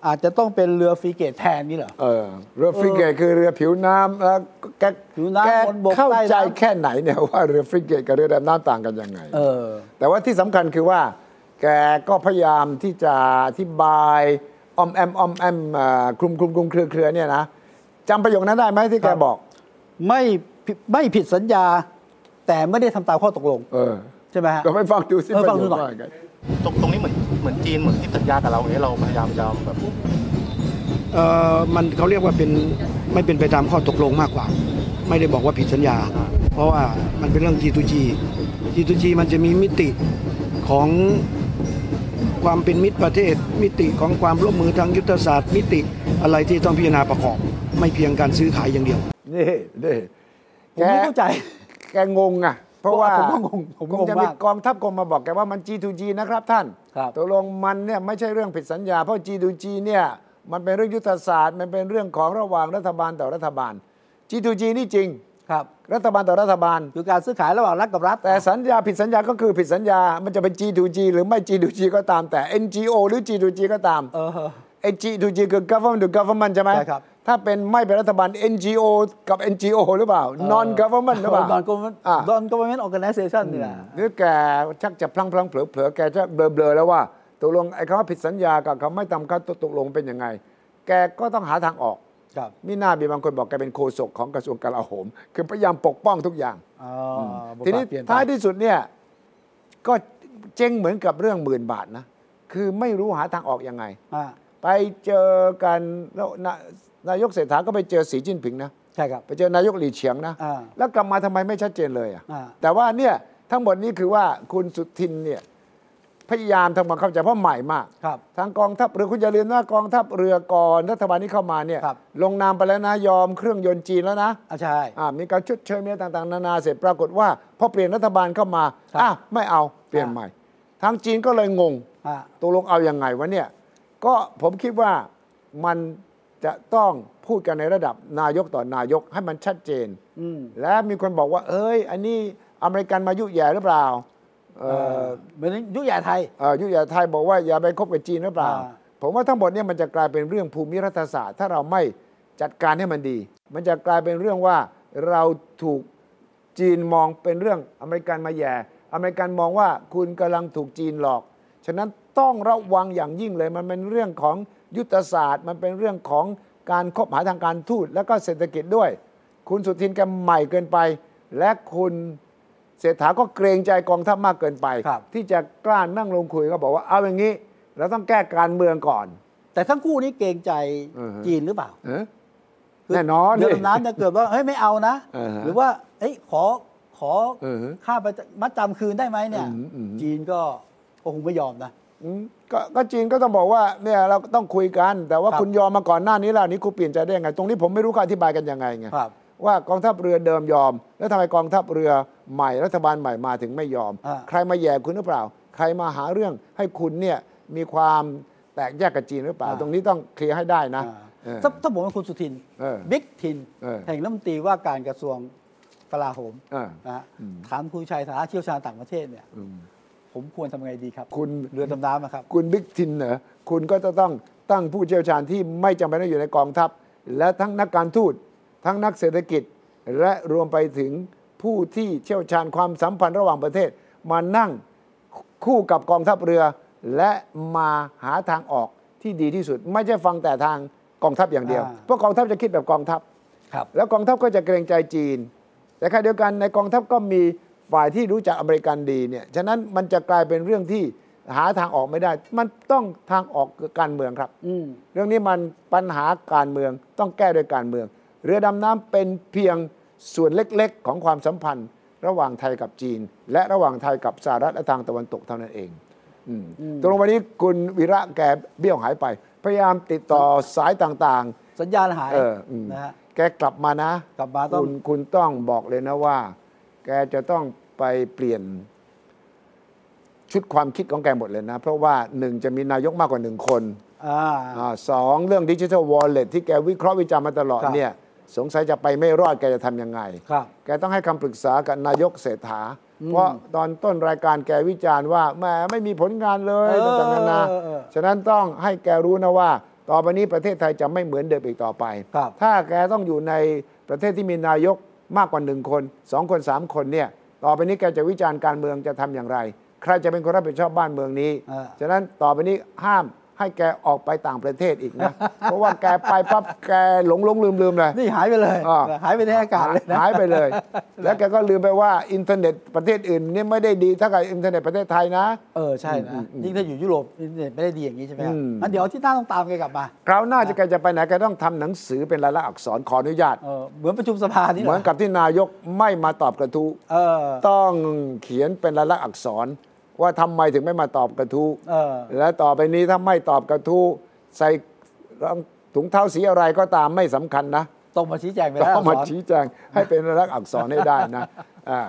อาจจะต้องเป็นเรือฟรีเกตแทนนี่เหรอ เออเรือฟริเกตคือเรือผิวน้ำแล้วแกผิวน้ำแกบนบกเข้าใต้ใจน้ำแค่ไหนเนี่ยว่าเรือฟริเกตกับเรือดำน้ำต่างกันยังไงเออ แต่ว่าที่สำคัญคือว่า แกก็พยายามที่จะอธิบายออมแอมออมแอมอ่าคลุมคลุมคลุมเครือเครือเนี่ยนะจำประโยคนั้นได้ไหมที่แกครับ บอก ไม่ผิดไม่ผิดสัญญา แต่ไม่ได้ทำตามข้อตกลง เออใช่ไหมฮะก็ไปฟังดูสิเออประฟังโยดูคหน่อยว่าไงตรงตรงนี้เหมือน เหมือนจีนเหมือนที่สัญญากับเราเนี่ยเราพยายามจะแบบเอ่อมันเขาเรียกว่าเป็นไม่เป็นไปตามข้อตกลงมากกว่า ไม่ได้บอกว่าผิดสัญญา เพราะว่ามันเป็นเรื่อง G2G G2G มันจะมีมิติของความเป็นมิตรประเทศ มิติของความร่วมมือทางยุทธศาสตร์ มิติอะไรที่ต้องพิจารณาประกอบ ไม่เพียงการซื้อขายอย่างเดียว นี่นี่ผมไม่เข้าใจ แกงงอะ เพราะว่าผมก็งงผมคงงงจะมีมากกองทัพกรมมาบอกแกว่ามัน G2G นะครับท่านครับตกลงมันเนี่ยไม่ใช่เรื่องผิดสัญญา เพราะ G2G เนี่ยมันเป็นเรื่องยุทธศาสตร์ มันเป็นเรื่องของระหว่างรัฐบาลต่อรัฐบาล G2G นี่จริงครับรัฐบาลต่อรัฐบาล คือการซื้อขายระหว่างรัฐกับรัฐ แต่สัญญาผิดสัญญาก็คือผิดสัญญา มันจะเป็น G2G หรือไม่ G2G ก็ตามแต่ NGO หรือ G2G ก็ตาม เออไอ้ G2G คือ government to government ใช่ไหมใช่ครับ ถ้าเป็นไม่เป็นรัฐบาล NGO กับ NGO หรือเปล่า non government หรือเปล่าดอนก v เ r น m e n t อะดอนก v เ r น m e n t organization นี่แหละหรือแกชักจะพลังพลังเผลอเผลอแกจะเบลอเบลอแล้วว่าตกลงไอ้คำว่าผิดสัญญากับคำไม่ทำข้อตกลงเป็นยังไง แกก็ต้องหาทางออกครับมีหน้ามีบางคนบอกแกเป็นโฆษกของกระทรวงกลาโหม คือพยายามปกป้องทุกอย่าง อ๋ออบททีนี้บาทเปลี่ยนไปท้ายที่สุดเนี่ยก็เจ๊งเหมือนกับเรื่องหมื่นบาทนะ คือไม่รู้หาทางออกยังไง อ่า ไปเจอกันแล้วนานายกเศรษฐาก็ไปเจอสีจิ้นผิงนะใช่ครับไปเจอนายกหลีเฉียงนะอ่าแล้วกลับมาทำไมไม่ชัดเจนเลยอะอ่าแต่ว่าเนี่ยทั้งหมดนี้คือว่าคุณสุทินเนี่ยพยายามทำความเข้าใจเพราะใหม่มากครับทางกองทัพเรือคุณอย่าลืมนะกองทัพเรือก่อนรัฐบาลนี้เข้ามาเนี่ยครับลงนามไปแล้วนะยอมเครื่องยนต์จีนแล้วนะอ่าใช่อ่ามีการชดเชยมีอะไรต่างๆ นานาเสร็จปรากฏว่าพอเปลี่ยนรัฐบาลเข้ามาครับอ้าวไม่เอาเปลี่ยนอ่าใหม่ ทางจีนก็เลยงงอ่าตกลงเอาอยัางไงวะเนี่ย ก็ผมคิดว่ามันจะต้องพูดกันในระดับนายกต่อนายกให้มันชัดเจนอืมและมีคนบอกว่า เอ้ย อันนี้อเมริกันมายุแย่หรือเปล่าเอ่อเหมือนยุคใหญ่ไทยเอ่อยุแย่ไทยบอกว่าอย่าไปคบกับจีนหรือเปล่าอ่า ผมว่าทั้งหมดเนี่ยมันจะกลายเป็นเรื่องภูมิรัฐศาสตร์ ถ้าเราไม่จัดการให้มันดี มันจะกลายเป็นเรื่องว่าเราถูกจีนมองเป็นเรื่องอเมริกันมาแย่ อเมริกันมองว่าคุณกำลังถูกจีนหลอก ฉะนั้น ต้องระวังอย่างยิ่งเลย มันเป็นเรื่องของยุทธศาสตร์ มันเป็นเรื่องของการคบหาทางการทูตแล้วก็เศรษฐกิจด้วย คุณสุทินแกใหม่เกินไป และคุณเศรษฐาก็เกรงใจกองทัพมากเกินไปครับที่จะกล้านั่งลงคุยก็บอกว่าเอาอย่างนี้เราต้องแก้การเมืองก่อน แต่ทั้งคู่นี้เกรงใจอือฮะจีนหรือเปล่าเออคืแน่นอนเรือดิดำน้ำจะเกิดว่าเฮ้ยไม่เอานะอ่าฮะหรือว่าเอ้ยขอขอเออฮะค่าประจมัดจำคืนได้ไหมเนี่ยอืมอืมจีนก็ก็คงไม่ยอมนะอืม ก็ก็จีนก็ต้องบอกว่าเนี่ยเราก็ต้องคุยกัน แต่ว่าครับคุณยอมมาก่อนหน้านี้แล้วนี่คุณเปลี่ยนใจได้ยังไง ตรงนี้ผมไม่รู้เขาอธิบายกันยังไงไงครับว่ากองทัพเรือเดิมยอม แล้วทำไมกองทัพเรือใหม่รัฐบาลใหม่มาถึงไม่ยอมอ่าใครมาแย่คุณหรือเปล่า ใครมาหาเรื่องให้คุณเนี่ยมีความแตกแยกกับจีนหรือเปล่า ตรงนี้ต้องเคลียร์ให้ได้นะอ่าเออถ้าถ้าผมเป็นคุณสุทินเออบิ๊กทินเออแห่งรัฐมนตรีว่าการกระทรวงกลาโหมเออนะฮะอืมถามคุณชัยฐานะเชี่ยวชาญต่างประเทศเนี่ยอืม ผมควรทำไงดีครับ คุณ เรือดำน้ำนะครับ คุณบิ๊กทินเหรอคุณก็จะต้องตั้งผู้เชี่ยวชาญที่ไม่จำเป็นต้องอยู่ในกองทัพ และทั้งนักการทูตทั้งนักเศรษฐกิจ และรวมไปถึงผู้ที่เชี่ยวชาญความสัมพันธ์ระหว่างประเทศ มานั่งคู่กับกองทัพเรือ และมาหาทางออกที่ดีที่สุด ไม่ใช่ฟังแต่ทางกองทัพอย่างเดียว อ่า เพราะกองทัพจะคิดแบบกองทัพ ครับ แล้วกองทัพก็จะเกรงใจจีน แต่ขณะเดียวกันในกองทัพก็มี ฝ่ายที่รู้จักอเมริกันดีเนี่ยฉะนั้นมันจะกลายเป็นเรื่องที่หาทางออกไม่ได้ มันต้องทางออกคือการเมืองครับอืมเรื่องนี้มันปัญหาการเมืองต้องแก้ด้วยการเมือง เรือดำน้ำเป็นเพียงส่วนเล็กๆ ของความสัมพันธ์ ระหว่างไทยกับจีน และระหว่างไทยกับสหรัฐและทางตะวันตกเท่านั้นเองอืมตกลงวันนี้คุณวีระแกเบี้ยวหายไป พยายามติดต่อสายต่างสัญญาณหายๆเอออืมนะฮะแกกลับมานะกลับมาต้องคุณคุณต้องบอกเลยนะว่า แกจะต้อง ไปเปลี่ยนชุดความคิดของแกหมดเลยนะ เพราะว่าหนึ่งจะมีนายกมากกว่าหนึ่งคนอ่าอาสองเรื่องดิจิทัลวอลเล็ตที่แกวิเคราะห์วิจารณ์มาตลอดครับเนี่ยสงสัยจะไปไม่รอดแกจะทำยังไงครับแกต้องให้คำปรึกษากับนายกเศรษฐา เพราะตอนต้นรายการแกวิจารณ์ว่าแหมไม่มีผลงานเลยเออต่างๆนานาเออเออฉะนั้นต้องให้แกรู้นะว่า ต่อไปนี้ประเทศไทยจะไม่เหมือนเดิมอีกต่อไปครับถ้าแกต้องอยู่ในประเทศที่มีนายกมากกว่าหนึ่งคนสองคนสามคนเนี่ย ต่อไปนี้แกจะวิจารณ์การเมืองจะทำอย่างไร ใครจะเป็นคนรับผิดชอบบ้านเมืองนี้อ่าฉะนั้นต่อไปนี้ห้าม ให้แกออกไปต่างประเทศอีกนะ เพราะว่าแกไปปั๊บแกหลงหลงลืมลืมเลย นี่หายไปเลยอ่าหายไปในอากาศเลยนะหายไปเลย แล้วแกก็ลืมไปว่าอินเทอร์เน็ตประเทศอื่นเนี่ยไม่ได้ดีเท่ากับอินเทอร์เน็ตประเทศไทยนะ เออใช่นะยิ่งถ้าอยู่ยุโรปอินเทอร์เน็ตไม่ได้ดีอย่างนี้ใช่ไหมครับอืมงั้นเดี๋ยวที่หน้าต้องตามแกกลับมาคราวหน้าจะแกจะไปไหนแกต้องทำหนังสือเป็นลายลักษณ์อักษรขออนุญาตเออเหมือนประชุมสภานี่เหมือนกับที่นายกไม่มาตอบกระทู้เออต้องเขียนเป็นลายลักษณ์อักษร ว่าทำไมถึงไม่มาตอบกระทู้เออ และต่อไปนี้ถ้าไม่ตอบกระทู้ใส่รองถุงเท้าสีอะไรก็ตามไม่สำคัญนะ ต้องมาชี้แจงไปต้แล้วองมาชี้แจงให้เป็นรักษณ์อักษรให้ได้นะ อ่า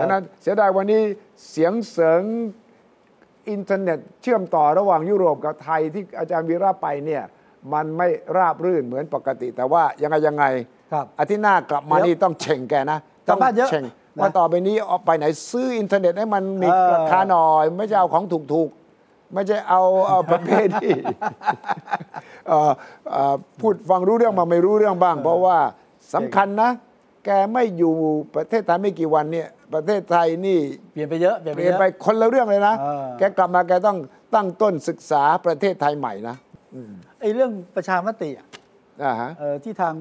ฉะนั้นเสียดายวันนี้เสียงเสริงอินเทอร์เน็ตเชื่อมต่อระหว่างยุโรปกับไทยที่อาจารย์วีระไปเนี่ย มันไม่ราบรื่นเหมือนปกติ แต่ว่ายังไงยังไง ครับ อาทิตย์หน้ากลับมาเดี๋ยวนี่ต้องเช่งแกนะกลัต้บองบ้านเยอะ เช่งนะ ว่าต่อไปนี้ออกไปไหนซื้ออินเทอร์เน็ตให้มันมีเออราคาหน่อย ไม่ใช่เอาของถูกๆ ไม่ใช่เอาเอาประเภทที่เอ่อเอ่อพูดฟังรู้เรื่องมางไม่รู้เรื่องบ้าง เพราะว่าสำคัญนะ แกไม่อยู่ประเทศไทยไม่กี่วันเนี่ยประเทศไทยนี่เปลี่ยนไปเยอะเปลี่ยนเปไปลี่ยนเยอะไปคนละเรื่องเลยนะเออแกกลับมาแกต้องตั้งต้นศึกษาประเทศไทยใหม่นะไอ้เรื่องประชามติอะอ่าฮะเออที่ทาง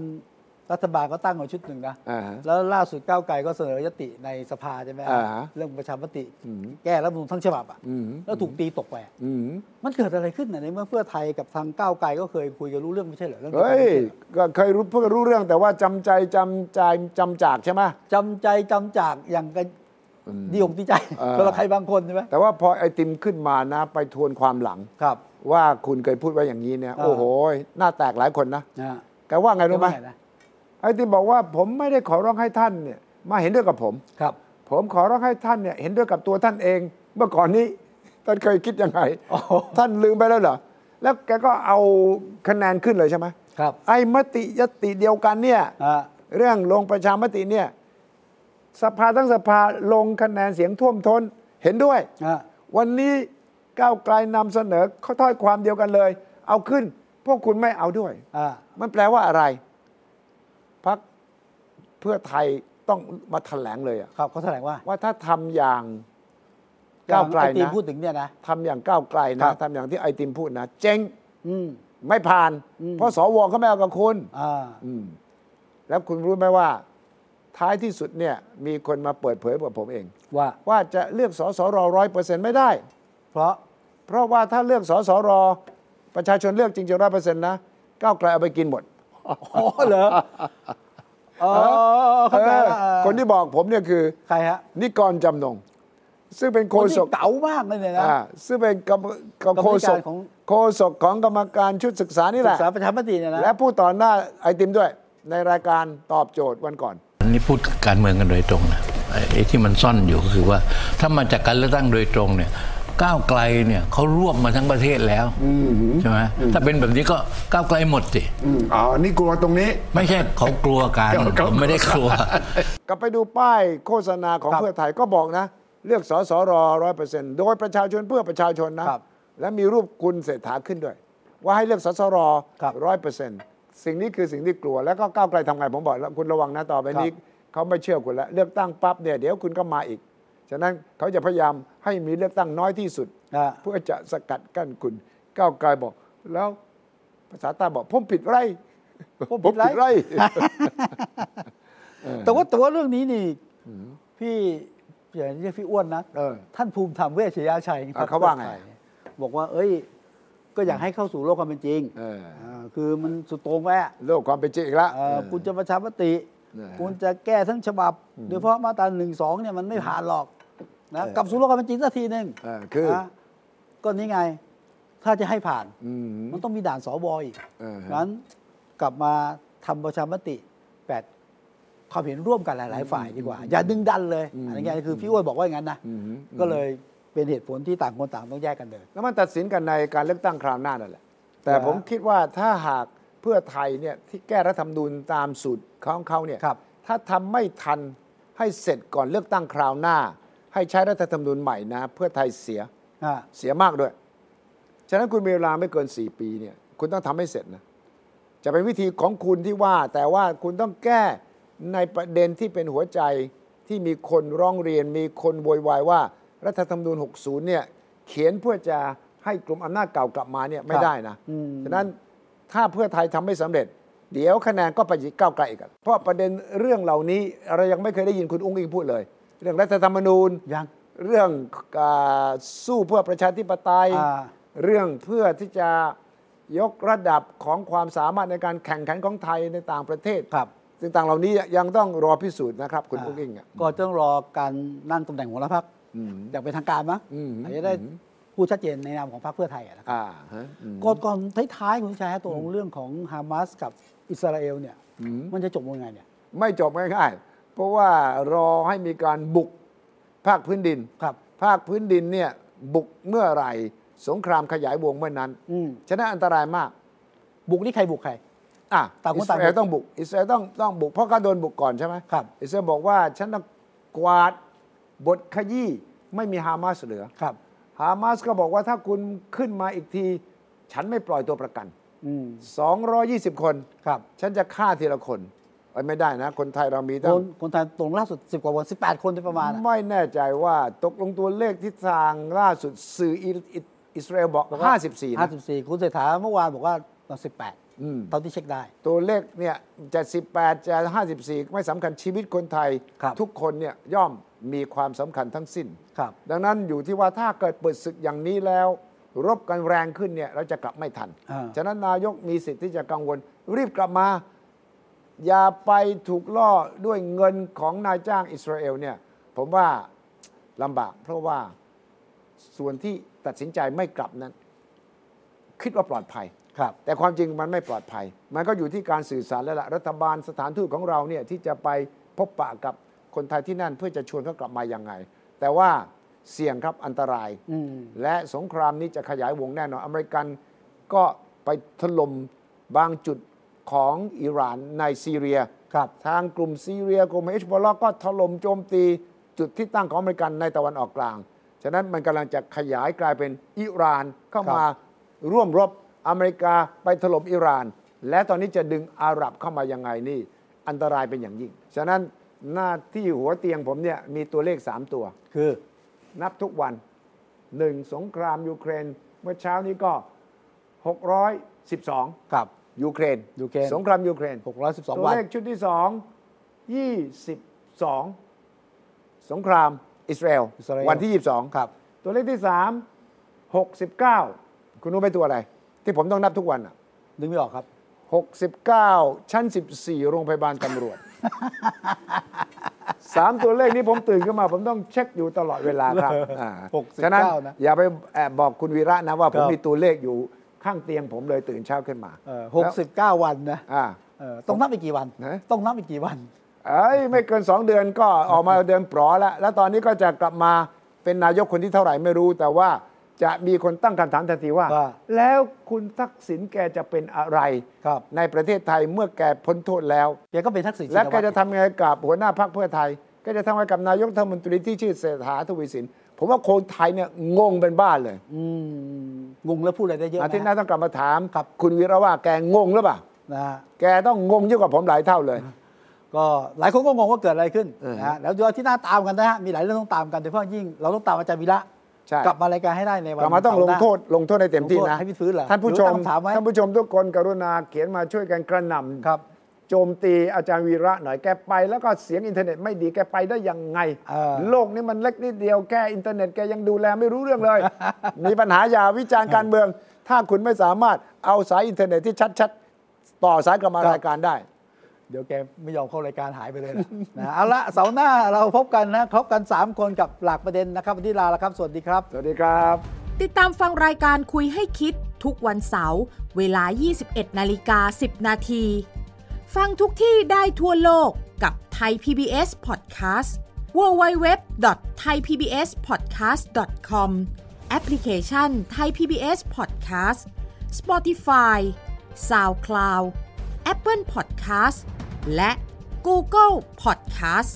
รัฐบาลก็ตั้งมาชุดหนึ่งนะ อ่าฮะ แล้วล่าสุดก้าวไกลก็เสนอยติในสภาใช่ไหมอ่าฮะ เรื่องประชามติ อืมแก้รัฐธรรมนูญทั้งฉบับอะอืมแล้วถูกตีตกไปอะอืมมันเกิดอะไรขึ้นน่ะในเมื่อเพื่อไทยกับทางก้าวไกลก็เคยคุยกันรู้เรื่องไม่ใช่เหรอเรื่องเฮ้ยก็เคยรู้เพิ่งรู้เรื่องแต่ว่าจำใจจำใจจำจากใช่ไหม จำใจจำจากอย่างกันอืมดีอกดีใจเออสำหรับใครบางคนใช่ไหมแต่ว่าพอไอติมขึ้นมานะ ไปทวนความหลัง ครับ ว่าคุณเคยพูดไว้อย่างนี้เนี่ย อ่า โอ้โห หน้าแตกหลายคนนะนะ แกว่าไงรู้ไหมว่านะ ไอติมบอกว่าผมไม่ได้ขอร้องให้ท่านเนี่ยมาเห็นด้วยกับผมครับ ผมขอร้องให้ท่านเนี่ยเห็นด้วยกับตัวท่านเอง เมื่อก่อนนี้ท่านเคยคิดยังไงอ๋อท่านลืมไปแล้วเหรอแล้วแกก็เอาคะแนนขึ้นเลยใช่ไหมครับ ไอ้มติยติเดียวกันเนี่ยอ่าเรื่องลงประชามติเนี่ยสภาทั้งสภาลงคะแนนเสียงท่วมท้นเห็นด้วยอ่าวันนี้ก้าวไกลนำเสนอข้อถ้อยความเดียวกันเลย เอาขึ้น พวกคุณไม่เอาด้วยอ่ามันแปลว่าอะไร พักเพื่อไทยต้องมาแถลงเลยอะครับเขาแถลงว่า ว่าถ้าทำอย่างก้าวไกลอย่งอ้ตีมนะพูดถึงเนี่ยนะทำอย่างก้าวไกลครันะบทำอย่างที่ไอติมพูดนะเจ๊งอืมไม่ผ่านอืมเพราะสวเขาไม่เอากับคุณอ่าอืมแล้วคุณรู้ไหมว่า ท้ายที่สุดเนี่ย มีคนมาเปิดเผยกับผมเอง ว่าว่าจะเลือกสสรร้อยเปอร์เซ็นต์ไม่ได้ เพราะ เพราะว่าถ้าเลือกสสรประชาชนเลือกจริงๆร้อยเปอร์เซ็นต์นะก้าวไกลเอาไปกินหมด อ๋อเหรออ๋อเข้าใจละเออคนที่บอกผมเนี่ยคือ ใครฮะนิกรจำนง ซึ่งเป็นโฆคนษที่กเก๋ามากเลยเนี่ยนะ อ่าซึ่งเป็นกรรมกรรมกรรมโฆธิษการกของ โฆษกของกรรมการชุดศึกษานี่แหศึละกษาประชามติเนี่ยนะและผู้ต่อหน้าไอติมด้วย ในรายการตอบโจทย์วันก่อน อันนี้พูดการเมืองกันโดยตรงนะไอ้ไอ้ที่มันซ่อนอยู่ก็คือว่า ถ้ามาจากการเลือกตั้งโดยตรงเนี่ย ก้าวไกลเนี่ยเขารวบมาทั้งประเทศแล้วใช่ไหมถ้าเป็นแบบนี้ก็ก้าวไกลหมดสิอ๋อนี่กลัวตรงนี้ ไม่ใช่เขากลัวกันเขาผมไม่ได้กลัวกลับไปดูป้ายโฆษณาของครับเพื่อไทยก็บอกนะ เลือกสสรร้อยเปอร์เซ็นต์โดยประชาชนเพื่อประชาชนนะครับและมีรูปคุณเศรษฐาขึ้นด้วย ว่าให้เลือกสสรครับร้อยเปอร์เซ็นต์สิ่งนี้คือสิ่งที่กลัวแล้วก็ก้าวไกลทำไงผมบอกแล้วคุณระวังนะต่อไปนี้ครับเขาไม่เชื่อคุณแล้วเลือกตั้งปั๊บเนี่ยเดี๋ยวคุณก็มาอีก ฉะนั้นเขาจะพยายามให้มีเลือกตั้งน้อยที่สุดอ่าเพื่อจะสกัดกั้นคุณก้าวไกลบอก แล้วภาษาใต้บอกผมผิดไรผมผิดไรไรแต่ว่าแต่ว่าเรื่องนี้นี่พี่อย่าเรียกพี่อ้วนนะเออท่านภูมิธรรมเวชยชัยอะเขาว่าไงพรรคพื่อทยบอกว่า เอ้ย ก็อยากให้เข้าสู่โลกความเป็นจริงเออาคือมันสุดโต่งไปอะโลกความเป็นจริงอีกแล้วเอ่อคุณจะประชามติเออ คุณจะแก้ทั้งฉบับ โดยเฉพาะมาตราหนึ่งสองเนี่ยมันไม่ผ่านหรอกนะเออกลับสู่โลกความเป็นจริงสักทีหนึ่งเออคือนะก็นี่ไง ถ้าจะให้ผ่านอืมมันต้องมีด่านสวอีกเออฮะงั้นกลับมาทำประชามติแปดความเห็นร่วมกันหลาย ๆ ฝ่ายดีกว่า อย่าดึงดันเลยอันนี้คือพี่อ้วนบอกว่าอย่างนั้นนะอืมก็เลยเป็นเหตุผลที่ต่างคนต่างต้องแยกกันเดินแล้วมันตัดสินกันในการเลือกตั้งคราวหน้านั่นแหละแต่ครับผมคิดว่าถ้าหาก เพื่อไทยเนี่ยที่แก้รัฐธรรมนูญตามสูตรของเขาเนี่ยครับถ้าทำไม่ทันให้เสร็จก่อนเลือกตั้งคราวหน้า ให้ใช้รัฐธรรมนูญใหม่นะ เพื่อไทยเสียอ่าเสียมากด้วย ฉะนั้นคุณมีเวลาไม่เกิน4ปีเนี่ยคุณต้องทำให้เสร็จนะจะเป็นวิธีของคุณที่ว่า แต่ว่าคุณต้องแก้ในประเด็นที่เป็นหัวใจที่มีคนร้องเรียน มีคนโวยวายว่า รัฐธรรมนูญ 60 เนี่ย เขียนเพื่อจะให้กลุ่มอำนาจเก่ากลับมาเนี่ยไม่ได้นะอืมฉะนั้น ถ้าเพื่อไทยทำไม่สำเร็จ เดี๋ยวคะแนนก็ไปก้าวไกลอีกอะเพราะประเด็นเรื่องเหล่านี้เรายังไม่เคยได้ยินคุณอุ้งอิงพูดเลย เรื่องรัฐธรรมนูญยังเรื่องอาสู้เพื่อประชาธิปไตยอ่าเรื่องเพื่อที่จะยกระดับของความสามารถในการแข่งขันของไทยในต่างประเทศครับซึ่งต่างเหล่านี้ยังต้องรอพิสูจน์นะครับ คุณอุ้งอิงอะก็ต้องรอการนั่งตำแหน่งหัวหน้าพักอืมอย่างเป็นทางการมั้งอืมอาจจะได้ พูดชัดเจนในนามของพรรคเพื่อไทยอะนะครับอ่าฮะอืมก่อนก่อนท้ายๆคุณชัยฮะตัวของเรื่องของฮามาสกับอิสราเอลเนี่ยอืมมันจะจบยังไงเนี่ยไม่จบง่ายๆเพราะว่ารอให้มีการบุกภาคพื้นดินครับภาคพื้นดินเนี่ยบุกเมื่อไหร่ สงครามขยายวงเมื่อนั้นอืมฉะนั้นอันตรายมาก บุกนี่ใครบุกใครอะต่างคนอิสต่างราเอลบุกต้องบุกอิสราเอลต้องต้องบุกเพราะเขาโดนบุกก่อนใช่ไหมครับอิสราเอลบอกว่าฉันต้องกวาดบทขยี้ไม่มีฮามาสเหลือครับ ฮามาสก็บอกว่าถ้าคุณขึ้นมาอีกที ฉันไม่ปล่อยตัวประกันอืม220คนครับ ฉันจะฆ่าทีละคนเอ้ยไม่ได้นะ คนไทยเรามีตั้คงนคนไทยตรงล่าสุด 10 กว่าวัน18 คนโดยประมาณอะไม่แน่ใจว่าตกลงตัวเลขทิศทางล่าสุดสื่ออิอิอิสราเอลบอกบอกว่า54นะ54 คุณเศรษฐาเมื่อวานบอกว่าตอนอืม18ตอนที่เช็คได้ ตัวเลขเนี่ยจะ 18 จะ 54 ไม่สำคัญชีวิตคนไทยครับทุกคนเนี่ยย่อม มีความสำคัญทั้งสิ้นครับดังนั้นอยู่ที่ว่าถ้าเกิดเปิดศึกอย่างนี้แล้ว รบกันแรงขึ้นเนี่ยเราจะกลับไม่ทันอ่าฉะนั้นนายกมีสิทธิ์ที่จะกังวล รีบกลับมา อย่าไปถูกล่อด้วยเงินของนายจ้างอิสราเอลเนี่ยผมว่าลำบากเพราะว่าส่วนที่ตัดสินใจไม่กลับนั้น คิดว่าปลอดภัยครับแต่ความจริงมันไม่ปลอดภัย มันก็อยู่ที่การสื่อสารแล้วล่ะรัฐบาลสถานทูตของเราเนี่ยที่จะไปพบปะกับ คนไทยที่นั่นเพื่อจะชวนเขากลับมายังไง แต่ว่าเสี่ยงครับอันตรายอืมและสงครามนี้จะขยายวงแน่นอน อเมริกันก็ไปถล่มบางจุดของอิหร่านในซีเรียครับทางกลุ่มซีเรียกลุ่มเฮซบอลเลาะห์ก็ถล่มโจมตีจุดที่ตั้งของอเมริกันในตะวันออกกลาง ฉะนั้นมันกำลังจะขยายกลายเป็นอิหร่านเข้ามาร่วมรบอเมริกาไปถล่มอิหร่าน และตอนนี้จะดึงอาหรับเข้ามายังไงนี่ อันตรายเป็นอย่างยิ่ง ฉะนั้น หน้าที่หัวเตียงผมเนี่ยมีตัวเลข 3 ตัว คือนับทุกวันหนึ่งสงครามยูเครน เมื่อเช้านี้ก็ 612 ครับยูเครนยูเครนสงครามยูเครน 612 ตัววัน เลขชุดที่สอง22 สงครามอิสราเอลอิสราเอล วันที่ 22 ครับ ตัวเลขที่ 3 69 คุณรู้ไหมตัวอะไร ที่ผมต้องนับทุกวันอะ นึกไม่ออกครับ 69 ชั้น 14 โรงพยาบาลตำรวจ สามตัวเลขนี้ผมตื่นขึ้นมา ผมต้องเช็คอยู่ตลอดเวลาครับอ่า69ฉะนั้นนะ อย่าไปแอบบอกคุณวีระนะว่า ผมครับมีตัวเลขอยู่ข้างเตียงผมเลยตื่นเช้าขึ้นมาเออแล้ว69วันนะอ่า เออต้องนับอีกกี่วันนะต้องนับอีกกี่วัน เอ้ยไม่เกิน 2 เดือนก็ออกมาเดินปลอแล้ว แล้วตอนนี้ก็จะกลับมาเป็นนายกคนที่เท่าไหร่ไม่รู้ แต่ว่า จะมีคนตั้งคำถามทันทีว่า ว่าแล้วคุณทักษิณแกจะเป็นอะไร ครับในประเทศไทยเมื่อแกพ้นโทษแล้ว แกก็เป็นทักษิณชินและวัตรแกจะทำยังไงกับหัวหน้าพรรคเพื่อไทยก็จะทำยังไงกับนายกรัฐมนตรีที่ชื่อเศรษฐาทวีสิน ผมว่าคนไทยเนี่ยงงเป็นบ้าเลยอืมงงแล้วพูดอะไรได้เยอะอาทิตย์หนะน้าต้องกลับมาถามครับคุณวีระว่าแกงงหรือเปล่า นะฮะ แกต้องงงยิ่งกว่าผมหลายเท่าเลย ก็หลายคนก็งงว่าเกิดอะไรขึ้นเออ นะฮะแล้วเดี๋ยวที่หน้าตามกันนะฮะมีหลายเรื่องต้องตามกันโดยเฉพาะยิ่งเราต้องตามอาจารย์วีระใช่ กลับมารายการให้ได้ในวันกลับมาต้องลงโทษลงโทษในเต็มที่ลงโทษนะให้พี่ฟื้นเหรอท่านผู้ชมหรือตั้งคำถามไว้ท่านผู้ชมทุกคนกรุณาเขียนมาช่วยกันกระหน่ำครับโจมตีอาจารย์วีระหน่อยแกไปแล้วก็เสียงอินเทอร์เน็ตไม่ดีแกไปได้ยังไงเออโลกนี้มันเล็กนิดเดียวแค่อินเทอร์เน็ตแกยังดูแลไม่รู้เรื่องเลย มีปัญหาอย่าวิจารณ์การเมือง ถ้าคุณไม่สามารถเอาสายอินเทอร์เน็ตที่ชัด ๆ ต่อสายกลับมารายการได้ เดี๋ยวแกไม่ยอมเข้ารายการหายไปเลยนะ นะเอาละเสาร์หน้าเราพบกันนะพบกัน 3 คนกับหลักประเด็นนะครับวันนี้ลาแล้วครับ สวัสดีครับ สวัสดีครับ ติดตามฟังรายการคุยให้คิดทุกวันเสาร์เวลา 21 นาฬิกา 10 นาที ฟังทุกที่ได้ทั่วโลกกับไทย PBS Podcast www.thaipbspodcast.com แอปพลิเคชัน Thai PBS Podcast Spotify SoundCloud Apple Podcast และ Google Podcast